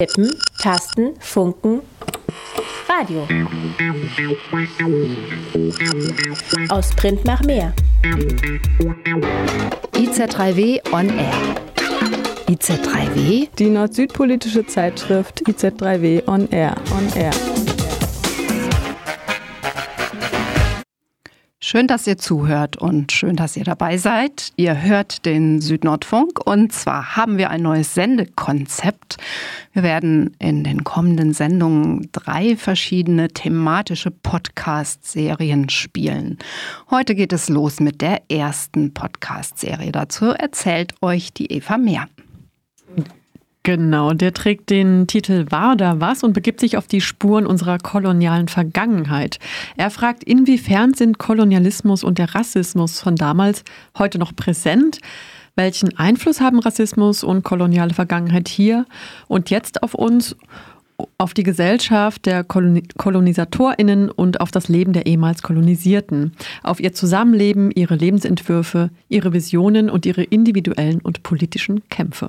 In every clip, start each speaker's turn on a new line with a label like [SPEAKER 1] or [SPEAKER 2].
[SPEAKER 1] Tippen, Tasten, Funken, Radio. Aus Print nach mehr.
[SPEAKER 2] IZ3W on Air. IZ3W?
[SPEAKER 3] Die nord-süd-politische Zeitschrift IZ3W on Air. On Air.
[SPEAKER 2] Schön, dass ihr zuhört und schön, dass ihr dabei seid. Ihr hört den Südnordfunk und zwar haben wir ein neues Sendekonzept. Wir werden in den kommenden Sendungen drei verschiedene thematische Podcast-Serien spielen. Heute geht es los mit der ersten Podcast-Serie. Dazu erzählt euch die Eva mehr.
[SPEAKER 3] Genau, der trägt den Titel War da was und begibt sich auf die Spuren unserer kolonialen Vergangenheit. Er fragt, inwiefern sind Kolonialismus und der Rassismus von damals heute noch präsent? Welchen Einfluss haben Rassismus und koloniale Vergangenheit hier und jetzt auf uns, auf die Gesellschaft der KolonisatorInnen und auf das Leben der ehemals Kolonisierten, auf ihr Zusammenleben, ihre Lebensentwürfe, ihre Visionen und ihre individuellen und politischen Kämpfe?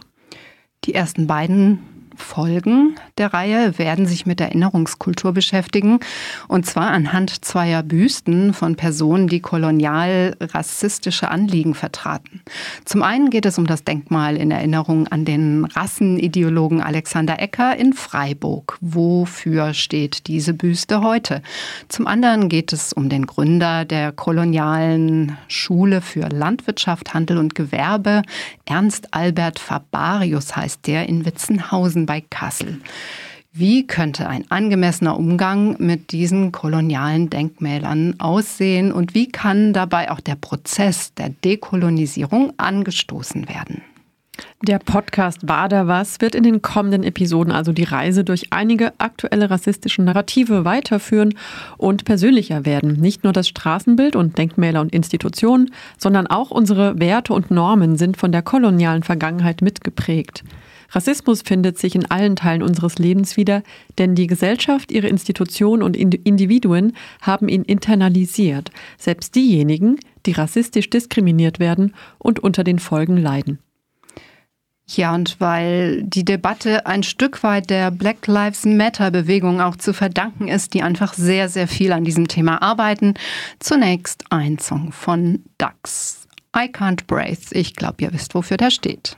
[SPEAKER 2] Die ersten beiden Folgen der Reihe werden sich mit Erinnerungskultur beschäftigen. Und zwar anhand zweier Büsten von Personen, die kolonial rassistische Anliegen vertraten. Zum einen geht es um das Denkmal in Erinnerung an den Rassenideologen Alexander Ecker in Freiburg. Wofür steht diese Büste heute? Zum anderen geht es um den Gründer der kolonialen Schule für Landwirtschaft, Handel und Gewerbe. Ernst Albert Fabarius heißt der in Witzenhausen bei Kassel. Wie könnte ein angemessener Umgang mit diesen kolonialen Denkmälern aussehen und wie kann dabei auch der Prozess der Dekolonisierung angestoßen werden?
[SPEAKER 3] Der Podcast War da was wird in den kommenden Episoden also die Reise durch einige aktuelle rassistische Narrative weiterführen und persönlicher werden. Nicht nur das Straßenbild und Denkmäler und Institutionen, sondern auch unsere Werte und Normen sind von der kolonialen Vergangenheit mitgeprägt. Rassismus findet sich in allen Teilen unseres Lebens wieder, denn die Gesellschaft, ihre Institutionen und Individuen haben ihn internalisiert, selbst diejenigen, die rassistisch diskriminiert werden und unter den Folgen leiden.
[SPEAKER 2] Ja, und weil die Debatte ein Stück weit der Black Lives Matter-Bewegung auch zu verdanken ist, die einfach sehr, sehr viel an diesem Thema arbeiten. Zunächst ein Song von Dux. I Can't Breathe. Ich glaube, ihr wisst, wofür der steht.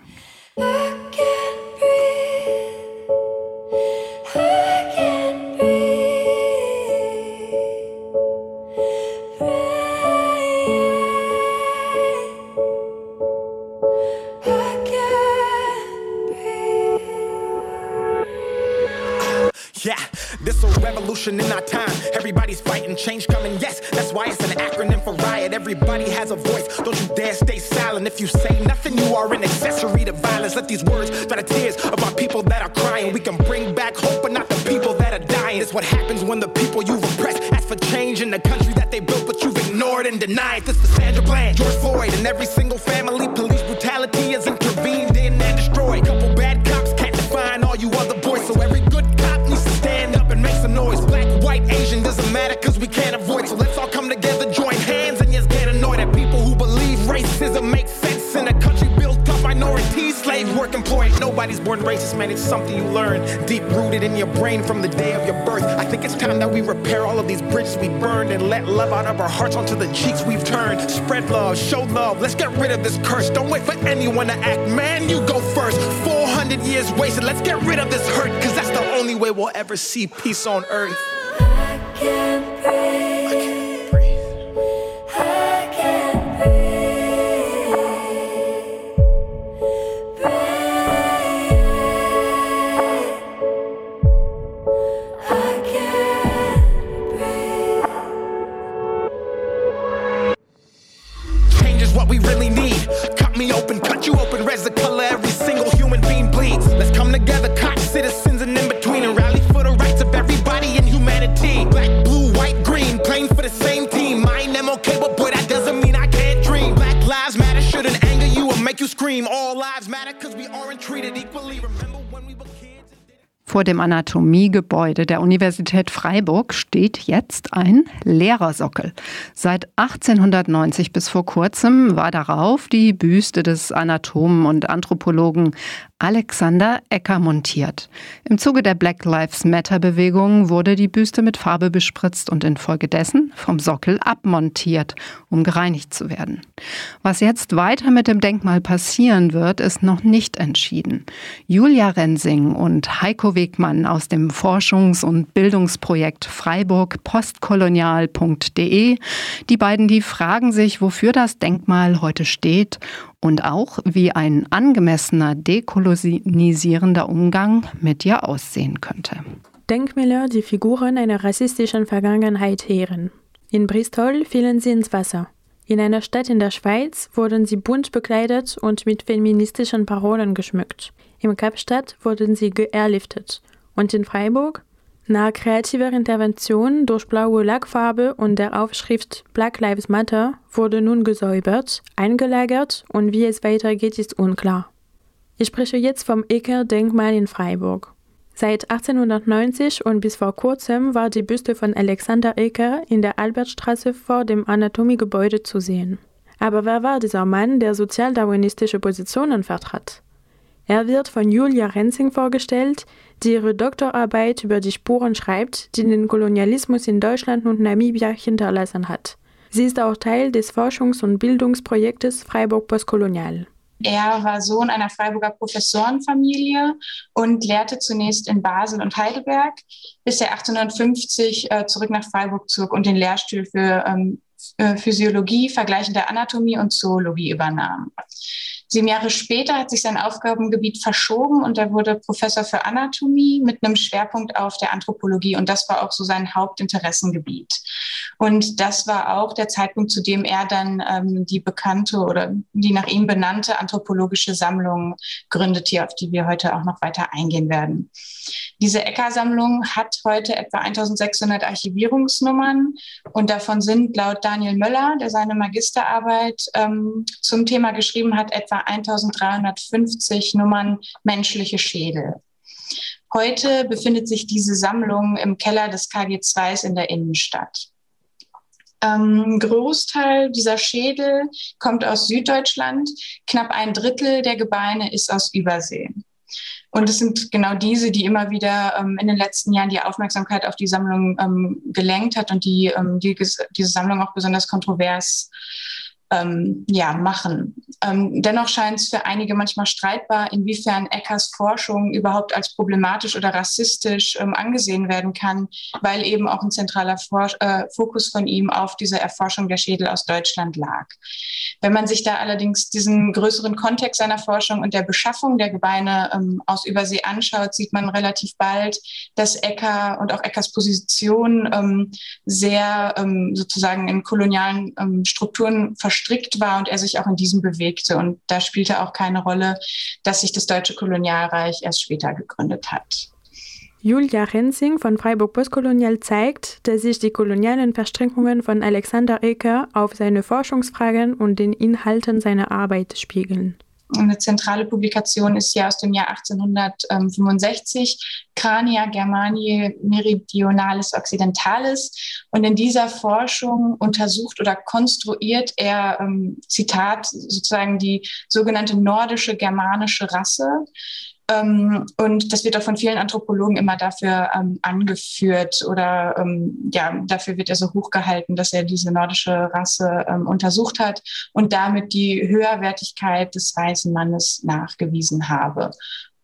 [SPEAKER 4] Revolution in our time. Everybody's fighting, change coming, yes, that's why it's an acronym for riot. Everybody has a voice, don't you dare stay silent. If you say nothing, you are an accessory to violence. Let these words dry the tears of our people that are crying. We can bring back hope, but not the people that are dying. It's what happens when the people you repress ask for change in the country that they built, but you've ignored and denied. This is Sandra Bland, George Floyd, and every single family. Police work employed. Nobody's born racist, man, it's something you learn. Deep rooted in your brain from the day of your birth. I think it's time that we repair all of these bridges we burned and let love out of our hearts onto the cheeks we've turned. Spread love, show love, let's get rid of this curse. Don't wait for anyone to act, man, you go first. 400 years wasted, let's get rid of this hurt, cause that's the only way we'll ever see peace on earth. I can't breathe.
[SPEAKER 2] Vor dem Anatomiegebäude der Universität Freiburg steht jetzt ein Lehrersockel. Seit 1890 bis vor kurzem war darauf die Büste des Anatomen und Anthropologen Alexander Ecker montiert. Im Zuge der Black Lives Matter-Bewegung wurde die Büste mit Farbe bespritzt und infolgedessen vom Sockel abmontiert, um gereinigt zu werden. Was jetzt weiter mit dem Denkmal passieren wird, ist noch nicht entschieden. Julia Rensing und Heiko Wegmann aus dem Forschungs- und Bildungsprojekt Freiburg postkolonial.de, die beiden, die fragen sich, wofür das Denkmal heute steht und auch, wie ein angemessener dekolonisierender Umgang mit ihr aussehen könnte.
[SPEAKER 5] Denkmäler, die Figuren einer rassistischen Vergangenheit heeren. In Bristol fielen sie ins Wasser. In einer Stadt in der Schweiz wurden sie bunt bekleidet und mit feministischen Parolen geschmückt. Im Kapstadt wurden sie geairliftet. Und in Freiburg nach kreativer Intervention durch blaue Lackfarbe und der Aufschrift Black Lives Matter wurde nun gesäubert, eingelagert und wie es weitergeht, ist unklar. Ich spreche jetzt vom Ecker-Denkmal in Freiburg. Seit 1890 und bis vor kurzem war die Büste von Alexander Ecker in der Albertstraße vor dem Anatomiegebäude zu sehen. Aber wer war dieser Mann, der sozialdarwinistische Positionen vertrat? Er wird von Julia Rensing vorgestellt, die ihre Doktorarbeit über die Spuren schreibt, die den Kolonialismus in Deutschland und Namibia hinterlassen hat. Sie ist auch Teil des Forschungs- und Bildungsprojektes Freiburg Postkolonial.
[SPEAKER 6] Er war Sohn einer Freiburger Professorenfamilie und lehrte zunächst in Basel und Heidelberg, bis er 1850 äh, zurück nach Freiburg zog und den Lehrstuhl für ähm, Physiologie, vergleichende Anatomie und Zoologie übernahm. Sieben Jahre später hat sich sein Aufgabengebiet verschoben und er wurde Professor für Anatomie mit einem Schwerpunkt auf der Anthropologie. Und das war auch so sein Hauptinteressengebiet. Und das war auch der Zeitpunkt, zu dem er dann ähm, die bekannte oder die nach ihm benannte anthropologische Sammlung gründet, hier auf die wir heute auch noch weiter eingehen werden. Diese Ecker-Sammlung hat heute etwa 1600 Archivierungsnummern und davon sind laut Daniel Möller, der seine Magisterarbeit ähm, zum Thema geschrieben hat, etwa 1350 Nummern menschliche Schädel. Heute befindet sich diese Sammlung im Keller des KG2s in der Innenstadt. Ähm, Großteil dieser Schädel kommt aus Süddeutschland. Knapp ein Drittel der Gebeine ist aus Übersee. Und es sind genau diese, die immer wieder ähm, in den letzten Jahren die Aufmerksamkeit auf die Sammlung ähm, gelenkt hat und die, ähm, die diese Sammlung auch besonders kontrovers ähm, ja, machen. Ähm, dennoch scheint es für einige manchmal streitbar, inwiefern Eckers Forschung überhaupt als problematisch oder rassistisch ähm, angesehen werden kann, weil eben auch ein zentraler For äh, Fokus von ihm auf dieser Erforschung der Schädel aus Deutschland lag. Wenn man sich da allerdings diesen größeren Kontext seiner Forschung und der Beschaffung der Gebeine ähm, aus Übersee anschaut, sieht man relativ bald, dass Ecker und auch Eckers Position ähm, sehr ähm, sozusagen in kolonialen Strukturen verstanden verstrickt war und er sich auch in diesem bewegte. Und da spielte auch keine Rolle, dass sich das Deutsche Kolonialreich erst später gegründet hat.
[SPEAKER 5] Julia Rensing von Freiburg Postkolonial zeigt, dass sich die kolonialen Verstrickungen von Alexander Ecker auf seine Forschungsfragen und den Inhalten seiner Arbeit spiegeln.
[SPEAKER 6] Eine zentrale Publikation ist hier aus dem Jahr 1865, Crania Germaniae Meridionalis Occidentalis. Und in dieser Forschung untersucht oder konstruiert er, ähm, Zitat, sozusagen die sogenannte nordische germanische Rasse, und das wird auch von vielen Anthropologen immer dafür ähm, angeführt oder ähm, ja, dafür wird er so hochgehalten, dass er diese nordische Rasse ähm, untersucht hat und damit die Höherwertigkeit des weißen Mannes nachgewiesen habe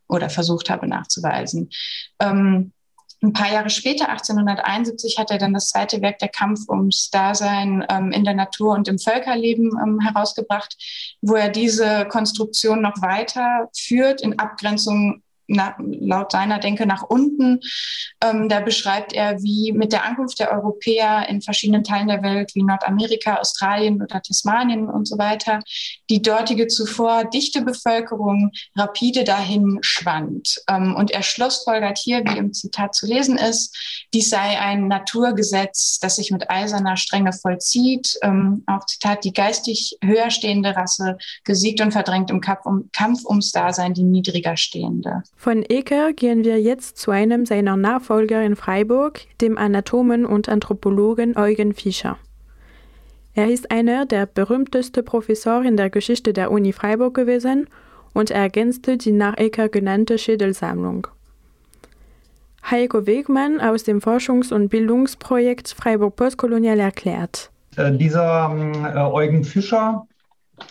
[SPEAKER 6] oder versucht habe nachzuweisen. Ähm, ein paar Jahre später, 1871, hat er dann das zweite Werk Der Kampf ums Dasein ähm, in der Natur und im Völkerleben ähm, herausgebracht, wo er diese Konstruktion noch weiter führt in Abgrenzung na, laut seiner Denke nach unten. Ähm, da beschreibt er, wie mit der Ankunft der Europäer in verschiedenen Teilen der Welt, wie Nordamerika, Australien oder Tasmanien und so weiter, die dortige zuvor dichte Bevölkerung rapide dahin schwand. Ähm, und er schlussfolgert hier, wie im Zitat zu lesen ist, dies sei ein Naturgesetz, das sich mit eiserner Strenge vollzieht. Ähm, auch Zitat, die geistig höher stehende Rasse gesiegt und verdrängt im Kampf, um, Kampf ums Dasein die niedriger stehende.
[SPEAKER 5] Von Eker gehen wir jetzt zu einem seiner Nachfolger in Freiburg, dem Anatomen und Anthropologen Eugen Fischer. Er ist einer der berühmtesten Professoren der Geschichte der Uni Freiburg gewesen und ergänzte die nach Ecker genannte Schädelsammlung. Heiko Wegmann aus dem Forschungs- und Bildungsprojekt Freiburg Postkolonial erklärt.
[SPEAKER 7] Äh, dieser äh, Eugen Fischer,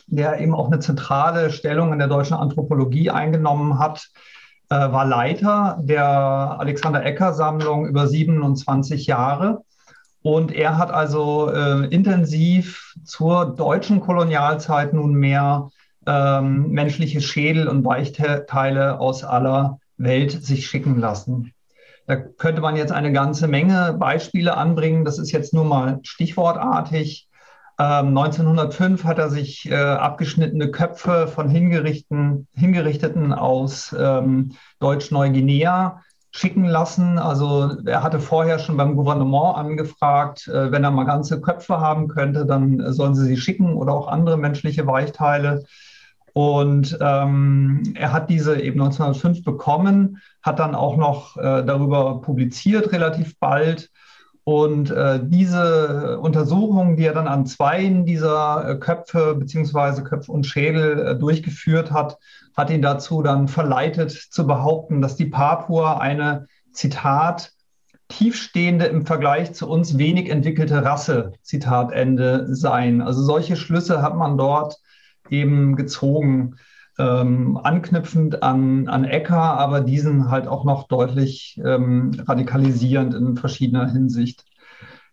[SPEAKER 7] der eben auch eine zentrale Stellung in der deutschen Anthropologie eingenommen hat, äh, war Leiter der Alexander Ecker Sammlung über 27 Jahre. Und er hat also äh, intensiv zur deutschen Kolonialzeit nunmehr ähm, menschliche Schädel und Weichteile aus aller Welt sich schicken lassen. Da könnte man jetzt eine ganze Menge Beispiele anbringen. Das ist jetzt nur mal stichwortartig. Ähm, 1905 hat er sich äh, abgeschnittene Köpfe von Hingerichten, Hingerichteten aus ähm, Deutsch-Neuguinea schicken lassen. Also er hatte vorher schon beim Gouvernement angefragt, äh, wenn er mal ganze Köpfe haben könnte, dann sollen sie sie schicken oder auch andere menschliche Weichteile. Und ähm, er hat diese eben 1905 bekommen, hat dann auch noch äh, darüber publiziert, relativ bald. Und äh, diese Untersuchung, die er dann an zwei dieser äh, Köpfe beziehungsweise Köpfe und Schädel äh, durchgeführt hat, hat ihn dazu dann verleitet zu behaupten, dass die Papua eine, Zitat, tiefstehende im Vergleich zu uns wenig entwickelte Rasse, Zitat Ende, seien. Also solche Schlüsse hat man dort eben gezogen, ähm, anknüpfend an, an Ecker, aber diesen halt auch noch deutlich ähm, radikalisierend in verschiedener Hinsicht.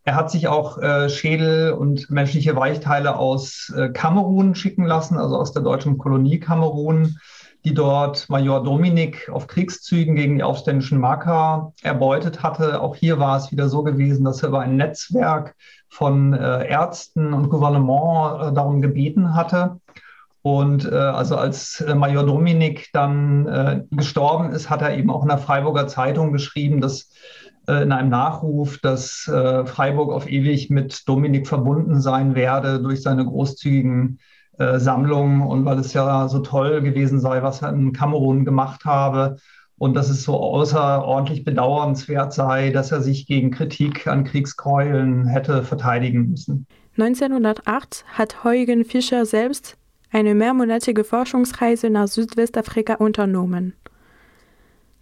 [SPEAKER 7] Er hat sich auch äh, Schädel und menschliche Weichteile aus äh, Kamerun schicken lassen, also aus der deutschen Kolonie Kamerun, die dort Major Dominik auf Kriegszügen gegen die aufständischen Maka erbeutet hatte. Auch hier war es wieder so gewesen, dass er über ein Netzwerk von äh, Ärzten und Gouvernement äh, darum gebeten hatte. Und äh, also als äh, Major Dominik dann äh, gestorben ist, hat er eben auch in der Freiburger Zeitung geschrieben, dass äh, in einem Nachruf, dass äh, Freiburg auf ewig mit Dominik verbunden sein werde durch seine großzügigen äh, Sammlungen und weil es ja so toll gewesen sei, was er in Kamerun gemacht habe und dass es so außerordentlich bedauernswert sei, dass er sich gegen Kritik an Kriegskeulen hätte verteidigen müssen.
[SPEAKER 5] 1908 hat Eugen Fischer selbst eine mehrmonatige Forschungsreise nach Südwestafrika unternommen.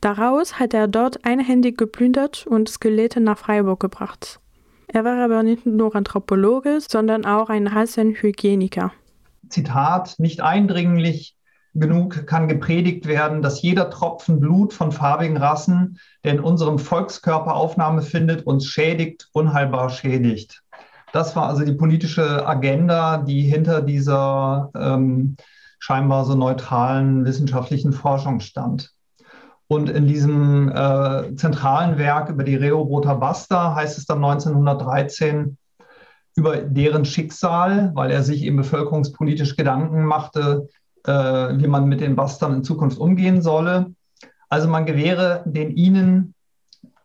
[SPEAKER 5] Daraus hat er dort einhändig geplündert und Skelette nach Freiburg gebracht. Er war aber nicht nur Anthropologe, sondern auch ein Rassenhygieniker.
[SPEAKER 7] Zitat, nicht eindringlich genug kann gepredigt werden, dass jeder Tropfen Blut von farbigen Rassen, der in unserem Volkskörper Aufnahme findet, uns schädigt, unheilbar schädigt. Das war also die politische Agenda, die hinter dieser ähm, scheinbar so neutralen wissenschaftlichen Forschung stand. Und in diesem äh, zentralen Werk über die Rehoboter Basta heißt es dann 1913 über deren Schicksal, weil er sich eben bevölkerungspolitisch Gedanken machte, äh, wie man mit den Bastern in Zukunft umgehen solle. Also man gewähre den ihnen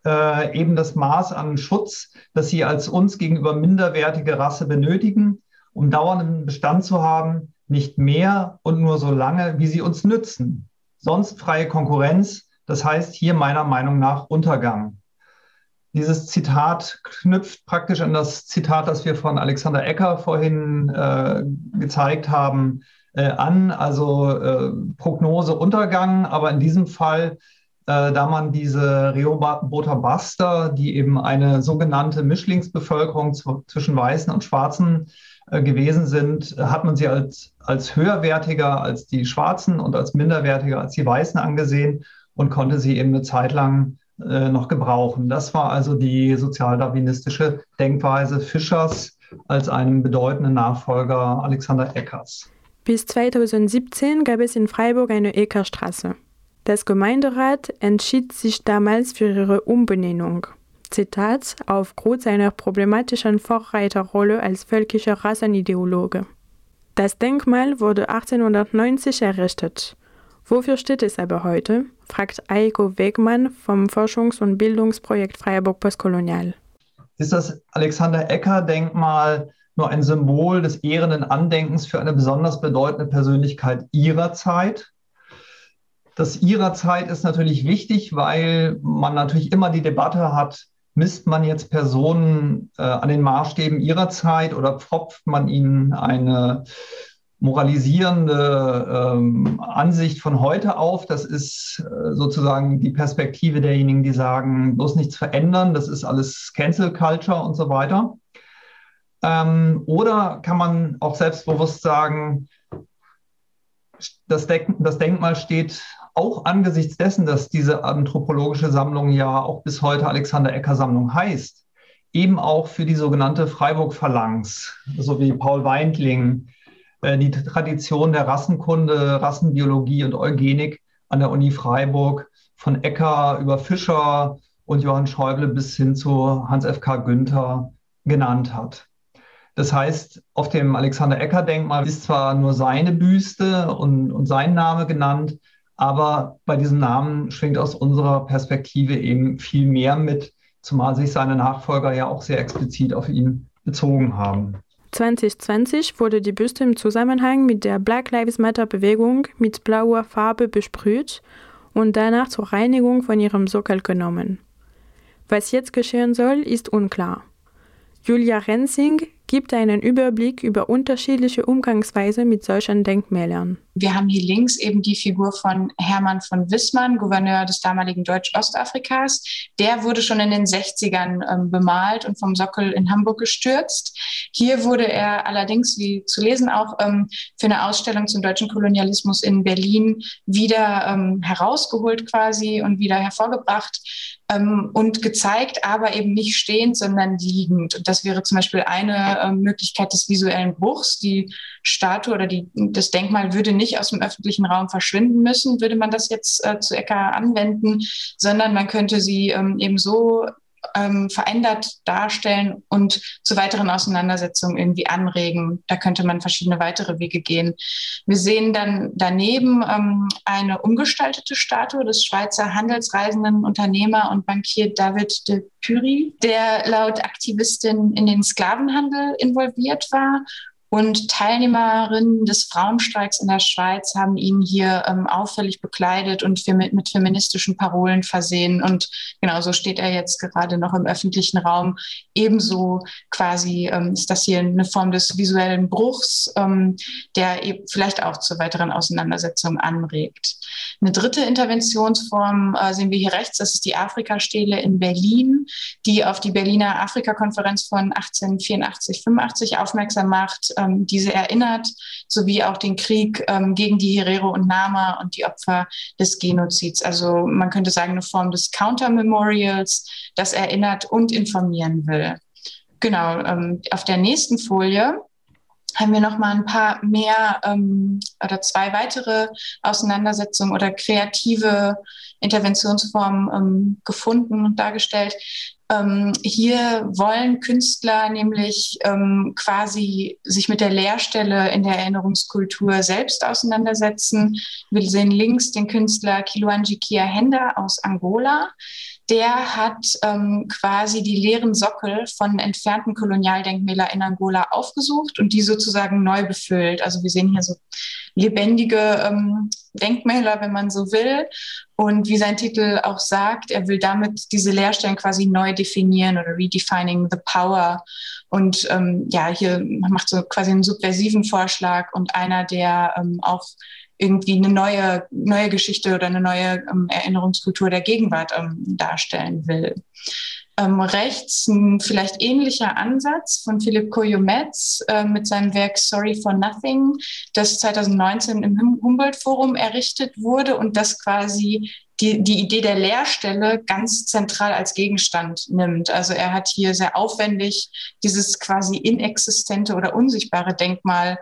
[SPEAKER 7] äh, eben das Maß an Schutz, das sie als uns gegenüber minderwertige Rasse benötigen, um dauernden Bestand zu haben, nicht mehr und nur so lange, wie sie uns nützen. Sonst freie Konkurrenz, das heißt hier meiner Meinung nach Untergang. Dieses Zitat knüpft praktisch an das Zitat, das wir von Alexander Ecker vorhin äh, gezeigt haben, äh, an, also äh, Prognose Untergang, aber in diesem Fall äh, da man diese Rehoboter Baster, die eben eine sogenannte Mischlingsbevölkerung zwischen Weißen und Schwarzen äh, gewesen sind, hat man sie als, als höherwertiger als die Schwarzen und als minderwertiger als die Weißen angesehen und konnte sie eben eine Zeit lang äh, noch gebrauchen. Das war also die sozialdarwinistische Denkweise Fischers als einem bedeutenden Nachfolger Alexander Eckers.
[SPEAKER 5] Bis 2017 gab es in Freiburg eine Eckerstraße. Das Gemeinderat entschied sich damals für ihre Umbenennung. Zitat aufgrund seiner problematischen Vorreiterrolle als völkischer Rassenideologe. Das Denkmal wurde 1890 errichtet. Wofür steht es aber heute? fragt Eiko Wegmann vom Forschungs- und Bildungsprojekt Freiburg Postkolonial.
[SPEAKER 7] Ist das Alexander Ecker-Denkmal nur ein Symbol des ehrenden Andenkens für eine besonders bedeutende Persönlichkeit ihrer Zeit? Das ihrer Zeit ist natürlich wichtig, weil man natürlich immer die Debatte hat, misst man jetzt Personen äh, an den Maßstäben ihrer Zeit oder pfropft man ihnen eine moralisierende ähm, Ansicht von heute auf. Das ist äh, sozusagen die Perspektive derjenigen, die sagen, bloß nichts verändern, das ist alles Cancel Culture und so weiter. Ähm, oder kann man auch selbstbewusst sagen, das, Denk das Denkmal steht auch angesichts dessen, dass diese anthropologische Sammlung ja auch bis heute Alexander Ecker Sammlung heißt, eben auch für die sogenannte Freiburg-Phalanx, so wie Paul Weindling, äh, die Tradition der Rassenkunde, Rassenbiologie und Eugenik an der Uni Freiburg von Ecker über Fischer und Johann Schäuble bis hin zu Hans F.K. Günther genannt hat. Das heißt, auf dem Alexander Ecker-Denkmal ist zwar nur seine Büste und, und sein Name genannt, aber bei diesem Namen schwingt aus unserer Perspektive eben viel mehr mit, zumal sich seine Nachfolger ja auch sehr explizit auf ihn bezogen haben.
[SPEAKER 5] 2020 wurde die Büste im Zusammenhang mit der Black Lives Matter Bewegung mit blauer Farbe besprüht und danach zur Reinigung von ihrem Sockel genommen. Was jetzt geschehen soll, ist unklar. Julia Rensing gibt einen Überblick über unterschiedliche Umgangsweise mit solchen Denkmälern.
[SPEAKER 6] Wir haben hier links eben die Figur von Hermann von Wissmann, Gouverneur des damaligen Deutsch-Ostafrikas. Der wurde schon in den 60ern ähm, bemalt und vom Sockel in Hamburg gestürzt. Hier wurde er allerdings, wie zu lesen auch, ähm, für eine Ausstellung zum deutschen Kolonialismus in Berlin wieder ähm, herausgeholt quasi und wieder hervorgebracht ähm, und gezeigt, aber eben nicht stehend, sondern liegend. Und das wäre zum Beispiel eine äh, Möglichkeit des visuellen Bruchs. Die Statue oder die, das Denkmal würde nicht aus dem öffentlichen Raum verschwinden müssen, würde man das jetzt äh, zu Ecker anwenden, sondern man könnte sie ähm, eben so ähm, verändert darstellen und zu weiteren Auseinandersetzungen irgendwie anregen. Da könnte man verschiedene weitere Wege gehen. Wir sehen dann daneben ähm, eine umgestaltete Statue des Schweizer handelsreisenden Unternehmer und Bankier David de Pury, der laut Aktivistin in den Sklavenhandel involviert war und Teilnehmerinnen des Frauenstreiks in der Schweiz haben ihn hier ähm, auffällig bekleidet und mit, feministischen Parolen versehen. Und genau so steht er jetzt gerade noch im öffentlichen Raum. Ebenso quasi ähm, ist das hier eine Form des visuellen Bruchs, ähm, der eben vielleicht auch zu weiteren Auseinandersetzungen anregt. Eine dritte Interventionsform äh, sehen wir hier rechts, das ist die Afrikastele in Berlin, die auf die Berliner Afrikakonferenz von 1884, 85 aufmerksam macht ähm, diese erinnert, sowie auch den Krieg ähm, gegen die Herero und Nama und die Opfer des Genozids. Also man könnte sagen, eine Form des Counter-Memorials, das erinnert und informieren will. Genau, ähm, auf der nächsten Folie haben wir noch mal ein paar mehr ähm, oder zwei weitere Auseinandersetzungen oder kreative Interventionsformen ähm, gefunden und dargestellt. Ähm, hier wollen Künstler nämlich ähm, quasi sich mit der Leerstelle in der Erinnerungskultur selbst auseinandersetzen. Wir sehen links den Künstler Kiluanji Kiahenda aus Angola. Der hat ähm, quasi die leeren Sockel von entfernten Kolonialdenkmälern in Angola aufgesucht und die sozusagen neu befüllt. Also wir sehen hier so lebendige ähm, Denkmäler, wenn man so will. Und wie sein Titel auch sagt, er will damit diese Leerstellen quasi neu definieren oder redefining the power. Und ähm, ja, hier macht so quasi einen subversiven Vorschlag und einer, der ähm, auch irgendwie eine neue, neue Geschichte oder eine neue ähm, Erinnerungskultur der Gegenwart ähm, darstellen will. Ähm, rechts ein vielleicht ähnlicher Ansatz von Philipp Koyometz äh, mit seinem Werk Sorry for Nothing, das 2019 im Humboldt-Forum errichtet wurde und das quasi die, die Idee der Leerstelle ganz zentral als Gegenstand nimmt. Also er hat hier sehr aufwendig dieses quasi inexistente oder unsichtbare Denkmal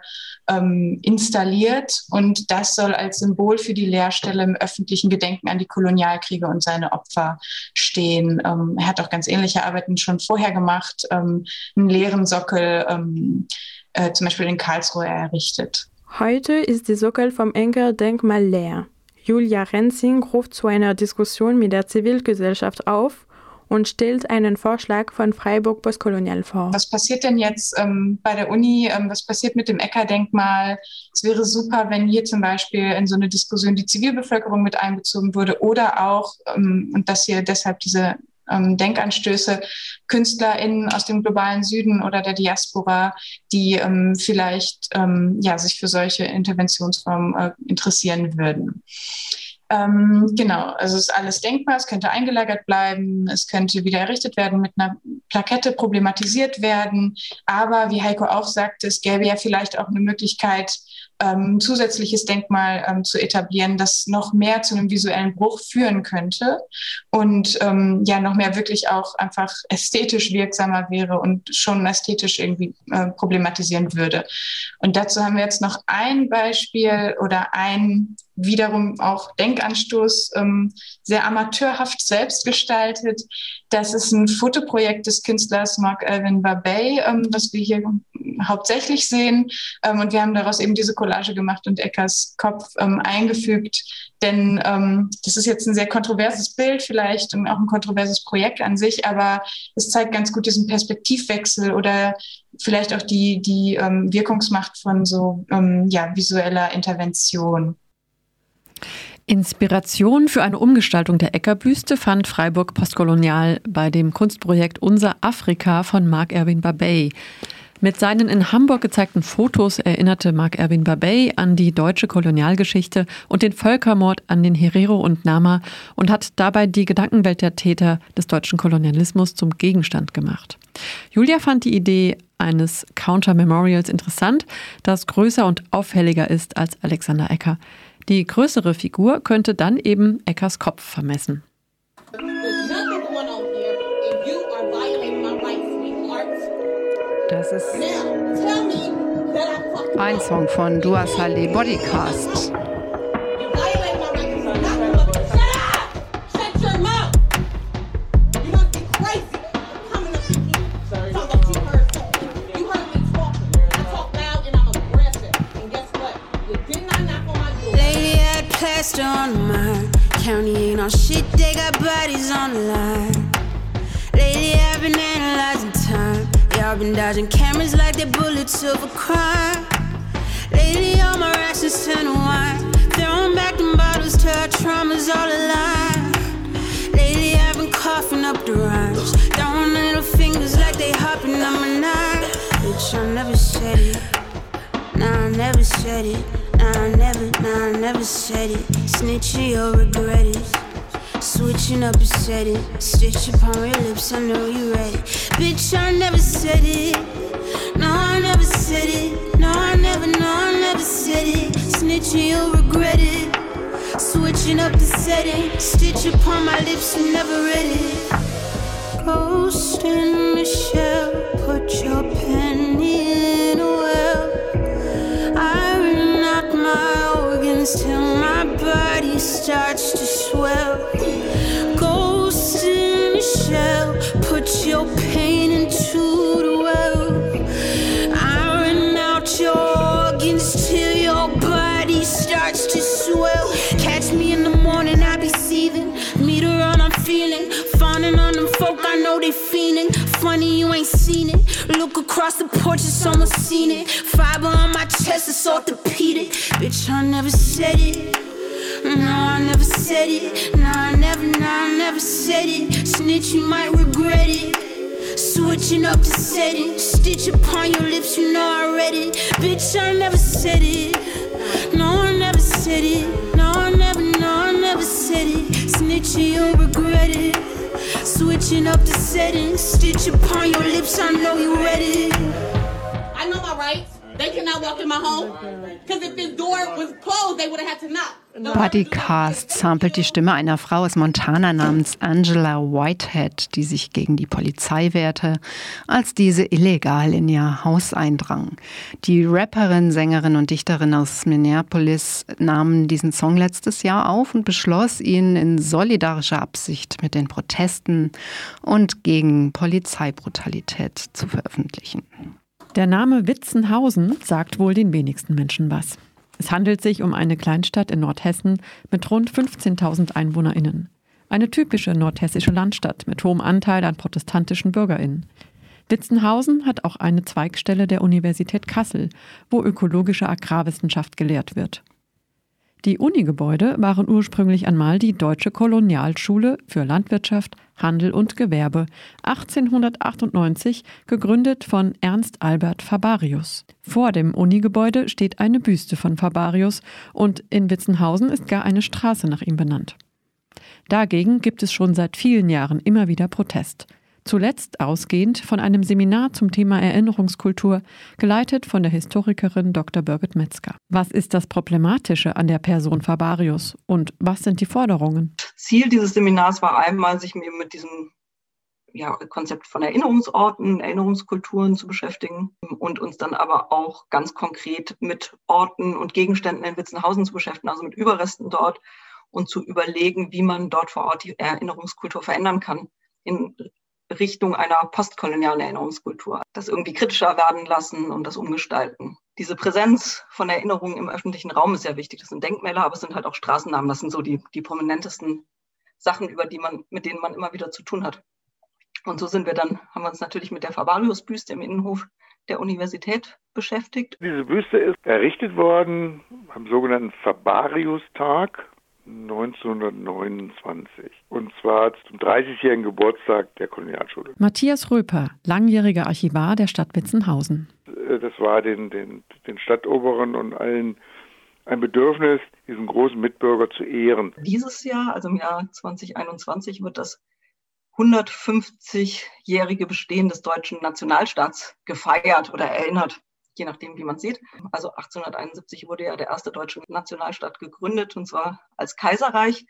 [SPEAKER 6] ähm, installiert und das soll als Symbol für die Leerstelle im öffentlichen Gedenken an die Kolonialkriege und seine Opfer stehen. Ähm, er hat auch ganz ähnliche Arbeiten schon vorher gemacht, ähm, einen leeren Sockel ähm, äh, zum Beispiel in Karlsruhe errichtet.
[SPEAKER 5] Heute ist die Sockel vom Enker-Denkmal leer. Julia Renzing ruft zu einer Diskussion mit der Zivilgesellschaft auf und stellt einen Vorschlag von Freiburg Postkolonial vor.
[SPEAKER 6] Was passiert denn jetzt ähm, bei der Uni? Ähm, was passiert mit dem Ecker-Denkmal? Es wäre super, wenn hier zum Beispiel in so eine Diskussion die Zivilbevölkerung mit einbezogen würde oder auch, ähm, und dass hier deshalb diese ähm, Denkanstöße KünstlerInnen aus dem globalen Süden oder der Diaspora, die ähm, vielleicht ähm, ja, sich für solche Interventionsformen äh, interessieren würden. Ähm, genau, also es ist alles denkbar, es könnte eingelagert bleiben, es könnte wieder errichtet werden, mit einer Plakette problematisiert werden. Aber wie Heiko auch sagte, es gäbe ja vielleicht auch eine Möglichkeit, ähm, zusätzliches Denkmal ähm, zu etablieren, das noch mehr zu einem visuellen Bruch führen könnte und ähm, ja noch mehr wirklich auch einfach ästhetisch wirksamer wäre und schon ästhetisch irgendwie äh, problematisieren würde. Und dazu haben wir jetzt noch ein Beispiel oder ein wiederum auch Denkanstoß, ähm, sehr amateurhaft selbst gestaltet. Das ist ein Fotoprojekt des Künstlers Mark Alvin Babey, ähm, was wir hier hauptsächlich sehen. Ähm, und wir haben daraus eben diese Collage gemacht und Eckers Kopf ähm, eingefügt. Denn ähm, das ist jetzt ein sehr kontroverses Bild vielleicht und auch ein kontroverses Projekt an sich, aber es zeigt ganz gut diesen Perspektivwechsel oder vielleicht auch die, die ähm, Wirkungsmacht von so ja, visueller Intervention.
[SPEAKER 3] Inspiration für eine Umgestaltung der Eckerbüste fand Freiburg postkolonial bei dem Kunstprojekt Unser Afrika von Marc Erwin Babey. Mit seinen in Hamburg gezeigten Fotos erinnerte Marc Erwin Babey an die deutsche Kolonialgeschichte und den Völkermord an den Herero und Nama und hat dabei die Gedankenwelt der Täter des deutschen Kolonialismus zum Gegenstand gemacht. Julia fand die Idee eines Counter Memorials interessant, das größer und auffälliger ist als Alexander Ecker. Die größere Figur könnte dann eben Eckers Kopf vermessen.
[SPEAKER 2] Das ist ein Song von Dua Saleh Bodycast.
[SPEAKER 8] Plaster on mine. County ain't on shit, they got bodies on the line. Lately I've been analyzing time. I've been dodging cameras like they're bullets of a crime. Lately all my rations turn to wine. Throwing back them bottles to our traumas all alive. Lately I've been coughing up the rhymes. Throwing little fingers like they hopping on my nine. Bitch, I never said it. Nah, I never said it. Nah, I never, nah, I never said it. Snitch you'll regret it. Switching up a setting, stitch upon your lips, I know you ready. Bitch, I never said it. No, I never said it. No, I never, no, I never said it. Snitching, you'll regret it. Switching up the setting, stitch upon my lips, you never read it. Ghost and shell, put your penny organs till my body starts to swell. Ghost in a shell, put your pain into porch, it's almost seen it. Fiber on my chest, it's orthopedic. Bitch, I never said it. No, I never said it. No, I never, no, I never said it. Snitch, you might regret it. Switching up the setting, stitch upon your lips, you know I read it. Bitch, I never said it. No, I never said it. No, I never, no, I never said it. Snitch, you'll regret it. Switching up the settings, stitch upon your lips, I know you ready.
[SPEAKER 9] I
[SPEAKER 2] Bodycast samplet die Stimme einer Frau aus Montana namens Angela Whitehead, die sich gegen die Polizei wehrte, als diese illegal in ihr Haus eindrang. Die Rapperin, Sängerin und Dichterin aus Minneapolis nahmen diesen Song letztes Jahr auf und beschloss, ihn in solidarischer Absicht mit den Protesten und gegen Polizeibrutalität zu veröffentlichen.
[SPEAKER 3] Der Name Witzenhausen sagt wohl den wenigsten Menschen was. Es handelt sich um eine Kleinstadt in Nordhessen mit rund 15.000 EinwohnerInnen. Eine typische nordhessische Landstadt mit hohem Anteil an protestantischen BürgerInnen. Witzenhausen hat auch eine Zweigstelle der Universität Kassel, wo ökologische Agrarwissenschaft gelehrt wird. Die Unigebäude waren ursprünglich einmal die Deutsche Kolonialschule für Landwirtschaft, Handel und Gewerbe, 1898 gegründet von Ernst Albert Fabarius. Vor dem Unigebäude steht eine Büste von Fabarius und in Witzenhausen ist gar eine Straße nach ihm benannt. Dagegen gibt es schon seit vielen Jahren immer wieder Protest. Zuletzt ausgehend von einem Seminar zum Thema Erinnerungskultur, geleitet von der Historikerin Dr. Birgit Metzger. Was ist das Problematische an der Person Fabarius und was sind die Forderungen?
[SPEAKER 10] Ziel dieses Seminars war einmal, sich mit diesem ja, Konzept von Erinnerungsorten, Erinnerungskulturen zu beschäftigen und uns dann aber auch ganz konkret mit Orten und Gegenständen in Witzenhausen zu beschäftigen, also mit Überresten dort und zu überlegen, wie man dort vor Ort die Erinnerungskultur verändern kann in Richtung einer postkolonialen Erinnerungskultur. Das irgendwie kritischer werden lassen und das umgestalten. Diese Präsenz von Erinnerungen im öffentlichen Raum ist sehr wichtig. Das sind Denkmäler, aber es sind halt auch Straßennamen. Das sind so die, die prominentesten Sachen, über die man, mit denen man immer wieder zu tun hat. Und so sind wir dann, haben wir uns natürlich mit der Fabarius-Büste im Innenhof der Universität beschäftigt.
[SPEAKER 11] Diese Büste ist errichtet worden am sogenannten Fabarius-Tag 1929. Und zwar zum 30-jährigen Geburtstag der Kolonialschule.
[SPEAKER 3] Matthias Röper, langjähriger Archivar der Stadt Witzenhausen.
[SPEAKER 11] Äh, das war den, den, den Stadtoberen und allen ein Bedürfnis, diesen großen Mitbürger zu ehren.
[SPEAKER 10] Dieses Jahr, also im Jahr 2021, wird das 150-jährige Bestehen des deutschen Nationalstaats gefeiert oder erinnert je nachdem, wie man sieht. Also 1871 wurde ja der erste deutsche Nationalstaat gegründet, und zwar als Kaiserreich.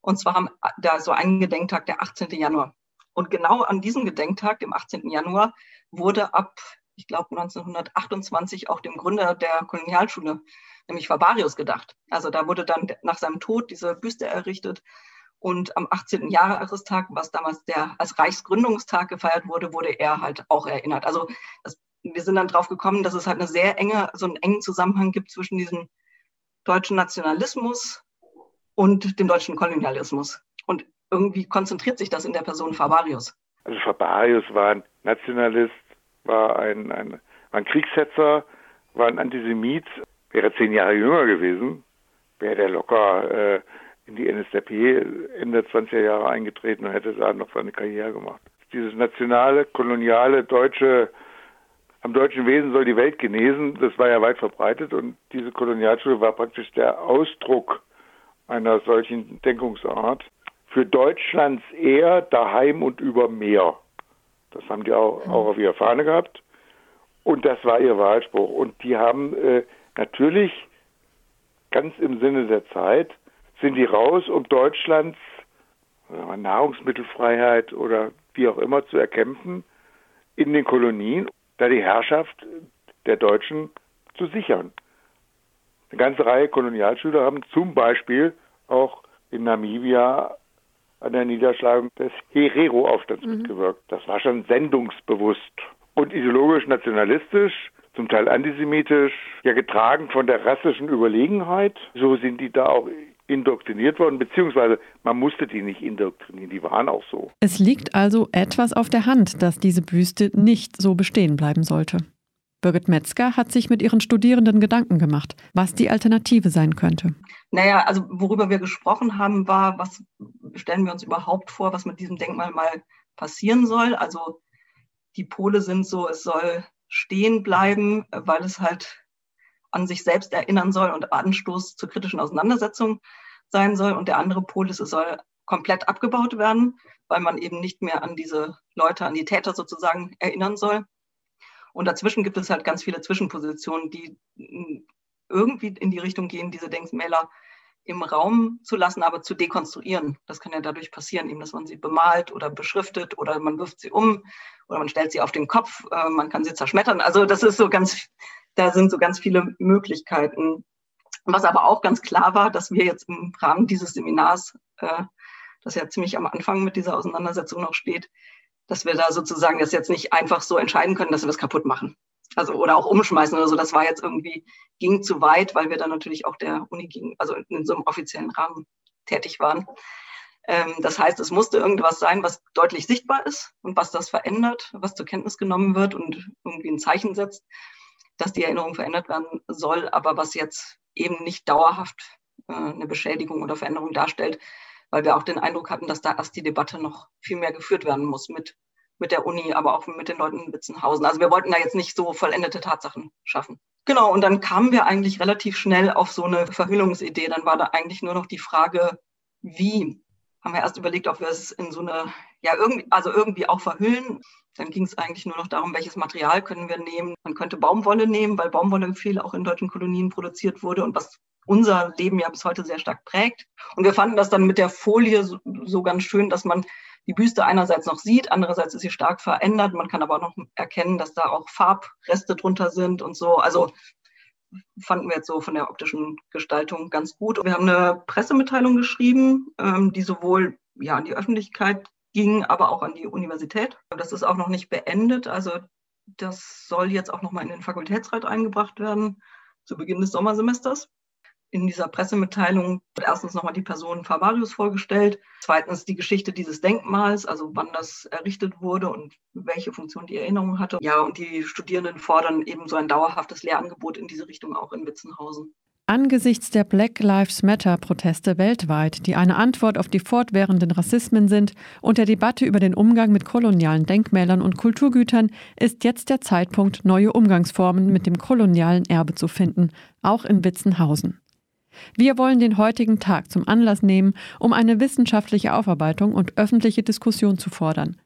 [SPEAKER 10] Und zwar haben da so einen Gedenktag, der 18. Januar. Und genau an diesem Gedenktag, dem 18. Januar, wurde ab, ich glaube, 1928 auch dem Gründer der Kolonialschule, nämlich Fabarius, gedacht. Also da wurde dann nach seinem Tod diese Büste errichtet. Und am 18. Jahrestag, was damals der als Reichsgründungstag gefeiert wurde, wurde er halt auch erinnert. Also das wir sind dann drauf gekommen, dass es halt eine sehr enge, so einen engen Zusammenhang gibt zwischen diesem deutschen Nationalismus und dem deutschen Kolonialismus. Und irgendwie konzentriert sich das in der Person Fabarius.
[SPEAKER 11] Also Fabarius war ein Nationalist, war ein, ein, ein Kriegshetzer, war ein Antisemit, wäre zehn Jahre jünger gewesen, wäre der locker äh, in die NSDAP Ende 20er Jahre eingetreten und hätte da noch seine Karriere gemacht. Dieses nationale, koloniale, deutsche am deutschen Wesen soll die Welt genesen. Das war ja weit verbreitet und diese Kolonialschule war praktisch der Ausdruck einer solchen Denkungsart. Für Deutschlands eher daheim und über Meer. Das haben die auch, auch auf ihrer Fahne gehabt. Und das war ihr Wahlspruch. Und die haben äh, natürlich ganz im Sinne der Zeit, sind die raus, um Deutschlands Nahrungsmittelfreiheit oder wie auch immer zu erkämpfen in den Kolonien da die Herrschaft der Deutschen zu sichern. Eine ganze Reihe Kolonialschüler haben zum Beispiel auch in Namibia an der Niederschlagung des Herero-Aufstands mhm. mitgewirkt. Das war schon sendungsbewusst und ideologisch nationalistisch, zum Teil antisemitisch, ja getragen von der rassischen Überlegenheit. So sind die da auch indoktriniert worden, beziehungsweise man musste die nicht indoktrinieren, die waren auch so.
[SPEAKER 3] Es liegt also etwas auf der Hand, dass diese Büste nicht so bestehen bleiben sollte. Birgit Metzger hat sich mit ihren Studierenden Gedanken gemacht, was die Alternative sein könnte.
[SPEAKER 10] Naja, also worüber wir gesprochen haben, war, was stellen wir uns überhaupt vor, was mit diesem Denkmal mal passieren soll. Also die Pole sind so, es soll stehen bleiben, weil es halt an sich selbst erinnern soll und Anstoß zur kritischen Auseinandersetzung sein soll. Und der andere Pol ist, es soll komplett abgebaut werden, weil man eben nicht mehr an diese Leute, an die Täter sozusagen erinnern soll. Und dazwischen gibt es halt ganz viele Zwischenpositionen, die irgendwie in die Richtung gehen, diese Denkmäler im Raum zu lassen, aber zu dekonstruieren. Das kann ja dadurch passieren, eben, dass man sie bemalt oder beschriftet oder man wirft sie um oder man stellt sie auf den Kopf, äh, man kann sie zerschmettern. Also das ist so ganz da sind so ganz viele Möglichkeiten. Was aber auch ganz klar war, dass wir jetzt im Rahmen dieses Seminars, äh, das ja ziemlich am Anfang mit dieser Auseinandersetzung noch steht, dass wir da sozusagen das jetzt nicht einfach so entscheiden können, dass wir das kaputt machen. Also oder auch umschmeißen oder so. Das war jetzt irgendwie, ging zu weit, weil wir dann natürlich auch der Uni ging, also in so einem offiziellen Rahmen tätig waren. Ähm, das heißt, es musste irgendwas sein, was deutlich sichtbar ist und was das verändert, was zur Kenntnis genommen wird und irgendwie ein Zeichen setzt dass die Erinnerung verändert werden soll, aber was jetzt eben nicht dauerhaft äh, eine Beschädigung oder Veränderung darstellt, weil wir auch den Eindruck hatten, dass da erst die Debatte noch viel mehr geführt werden muss mit, mit der Uni, aber auch mit den Leuten in Witzenhausen. Also wir wollten da jetzt nicht so vollendete Tatsachen schaffen. Genau, und dann kamen wir eigentlich relativ schnell auf so eine Verhüllungsidee. Dann war da eigentlich nur noch die Frage, wie. Haben wir erst überlegt, ob wir es in so eine, ja, irgendwie, also irgendwie auch verhüllen. Dann ging es eigentlich nur noch darum, welches Material können wir nehmen. Man könnte Baumwolle nehmen, weil Baumwolle viel auch in deutschen Kolonien produziert wurde und was unser Leben ja bis heute sehr stark prägt. Und wir fanden das dann mit der Folie so, so ganz schön, dass man die Büste einerseits noch sieht, andererseits ist sie stark verändert. Man kann aber auch noch erkennen, dass da auch Farbreste drunter sind und so. Also fanden wir jetzt so von der optischen Gestaltung ganz gut. Wir haben eine Pressemitteilung geschrieben, ähm, die sowohl ja an die Öffentlichkeit ging, aber auch an die Universität. Das ist auch noch nicht beendet. Also das soll jetzt auch noch mal in den Fakultätsrat eingebracht werden zu Beginn des Sommersemesters in dieser Pressemitteilung wird erstens nochmal die Person Favarius vorgestellt, zweitens die Geschichte dieses Denkmals, also wann das errichtet wurde und welche Funktion die Erinnerung hatte. Ja, und die Studierenden fordern eben so ein dauerhaftes Lehrangebot in diese Richtung auch in Witzenhausen.
[SPEAKER 3] Angesichts der Black Lives Matter-Proteste weltweit, die eine Antwort auf die fortwährenden Rassismen sind, und der Debatte über den Umgang mit kolonialen Denkmälern und Kulturgütern, ist jetzt der Zeitpunkt, neue Umgangsformen mit dem kolonialen Erbe zu finden, auch in Witzenhausen. Wir wollen den heutigen Tag zum Anlass nehmen, um eine wissenschaftliche Aufarbeitung und öffentliche Diskussion zu fordern.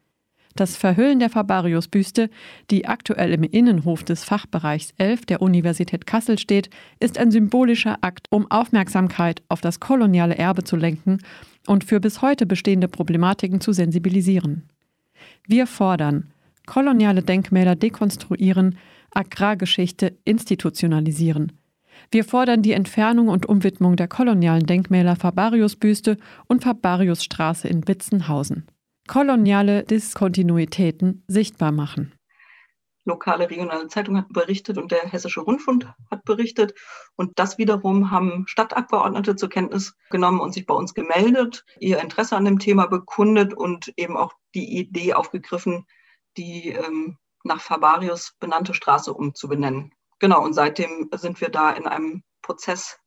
[SPEAKER 3] Das Verhüllen der Fabarius-Büste, die aktuell im Innenhof des Fachbereichs 11 der Universität Kassel steht, ist ein symbolischer Akt, um Aufmerksamkeit auf das koloniale Erbe zu lenken und für bis heute bestehende Problematiken zu sensibilisieren. Wir fordern koloniale Denkmäler dekonstruieren, Agrargeschichte institutionalisieren, wir fordern die Entfernung und Umwidmung der kolonialen Denkmäler Fabarius-Büste und Fabariusstraße in Witzenhausen. Koloniale Diskontinuitäten sichtbar machen.
[SPEAKER 10] Lokale regionale Zeitung hat berichtet und der Hessische Rundfunk hat berichtet. Und das wiederum haben Stadtabgeordnete zur Kenntnis genommen und sich bei uns gemeldet, ihr Interesse an dem Thema bekundet und eben auch die Idee aufgegriffen, die ähm, nach Fabarius benannte Straße umzubenennen. Genau, und seitdem sind wir da in einem Prozess.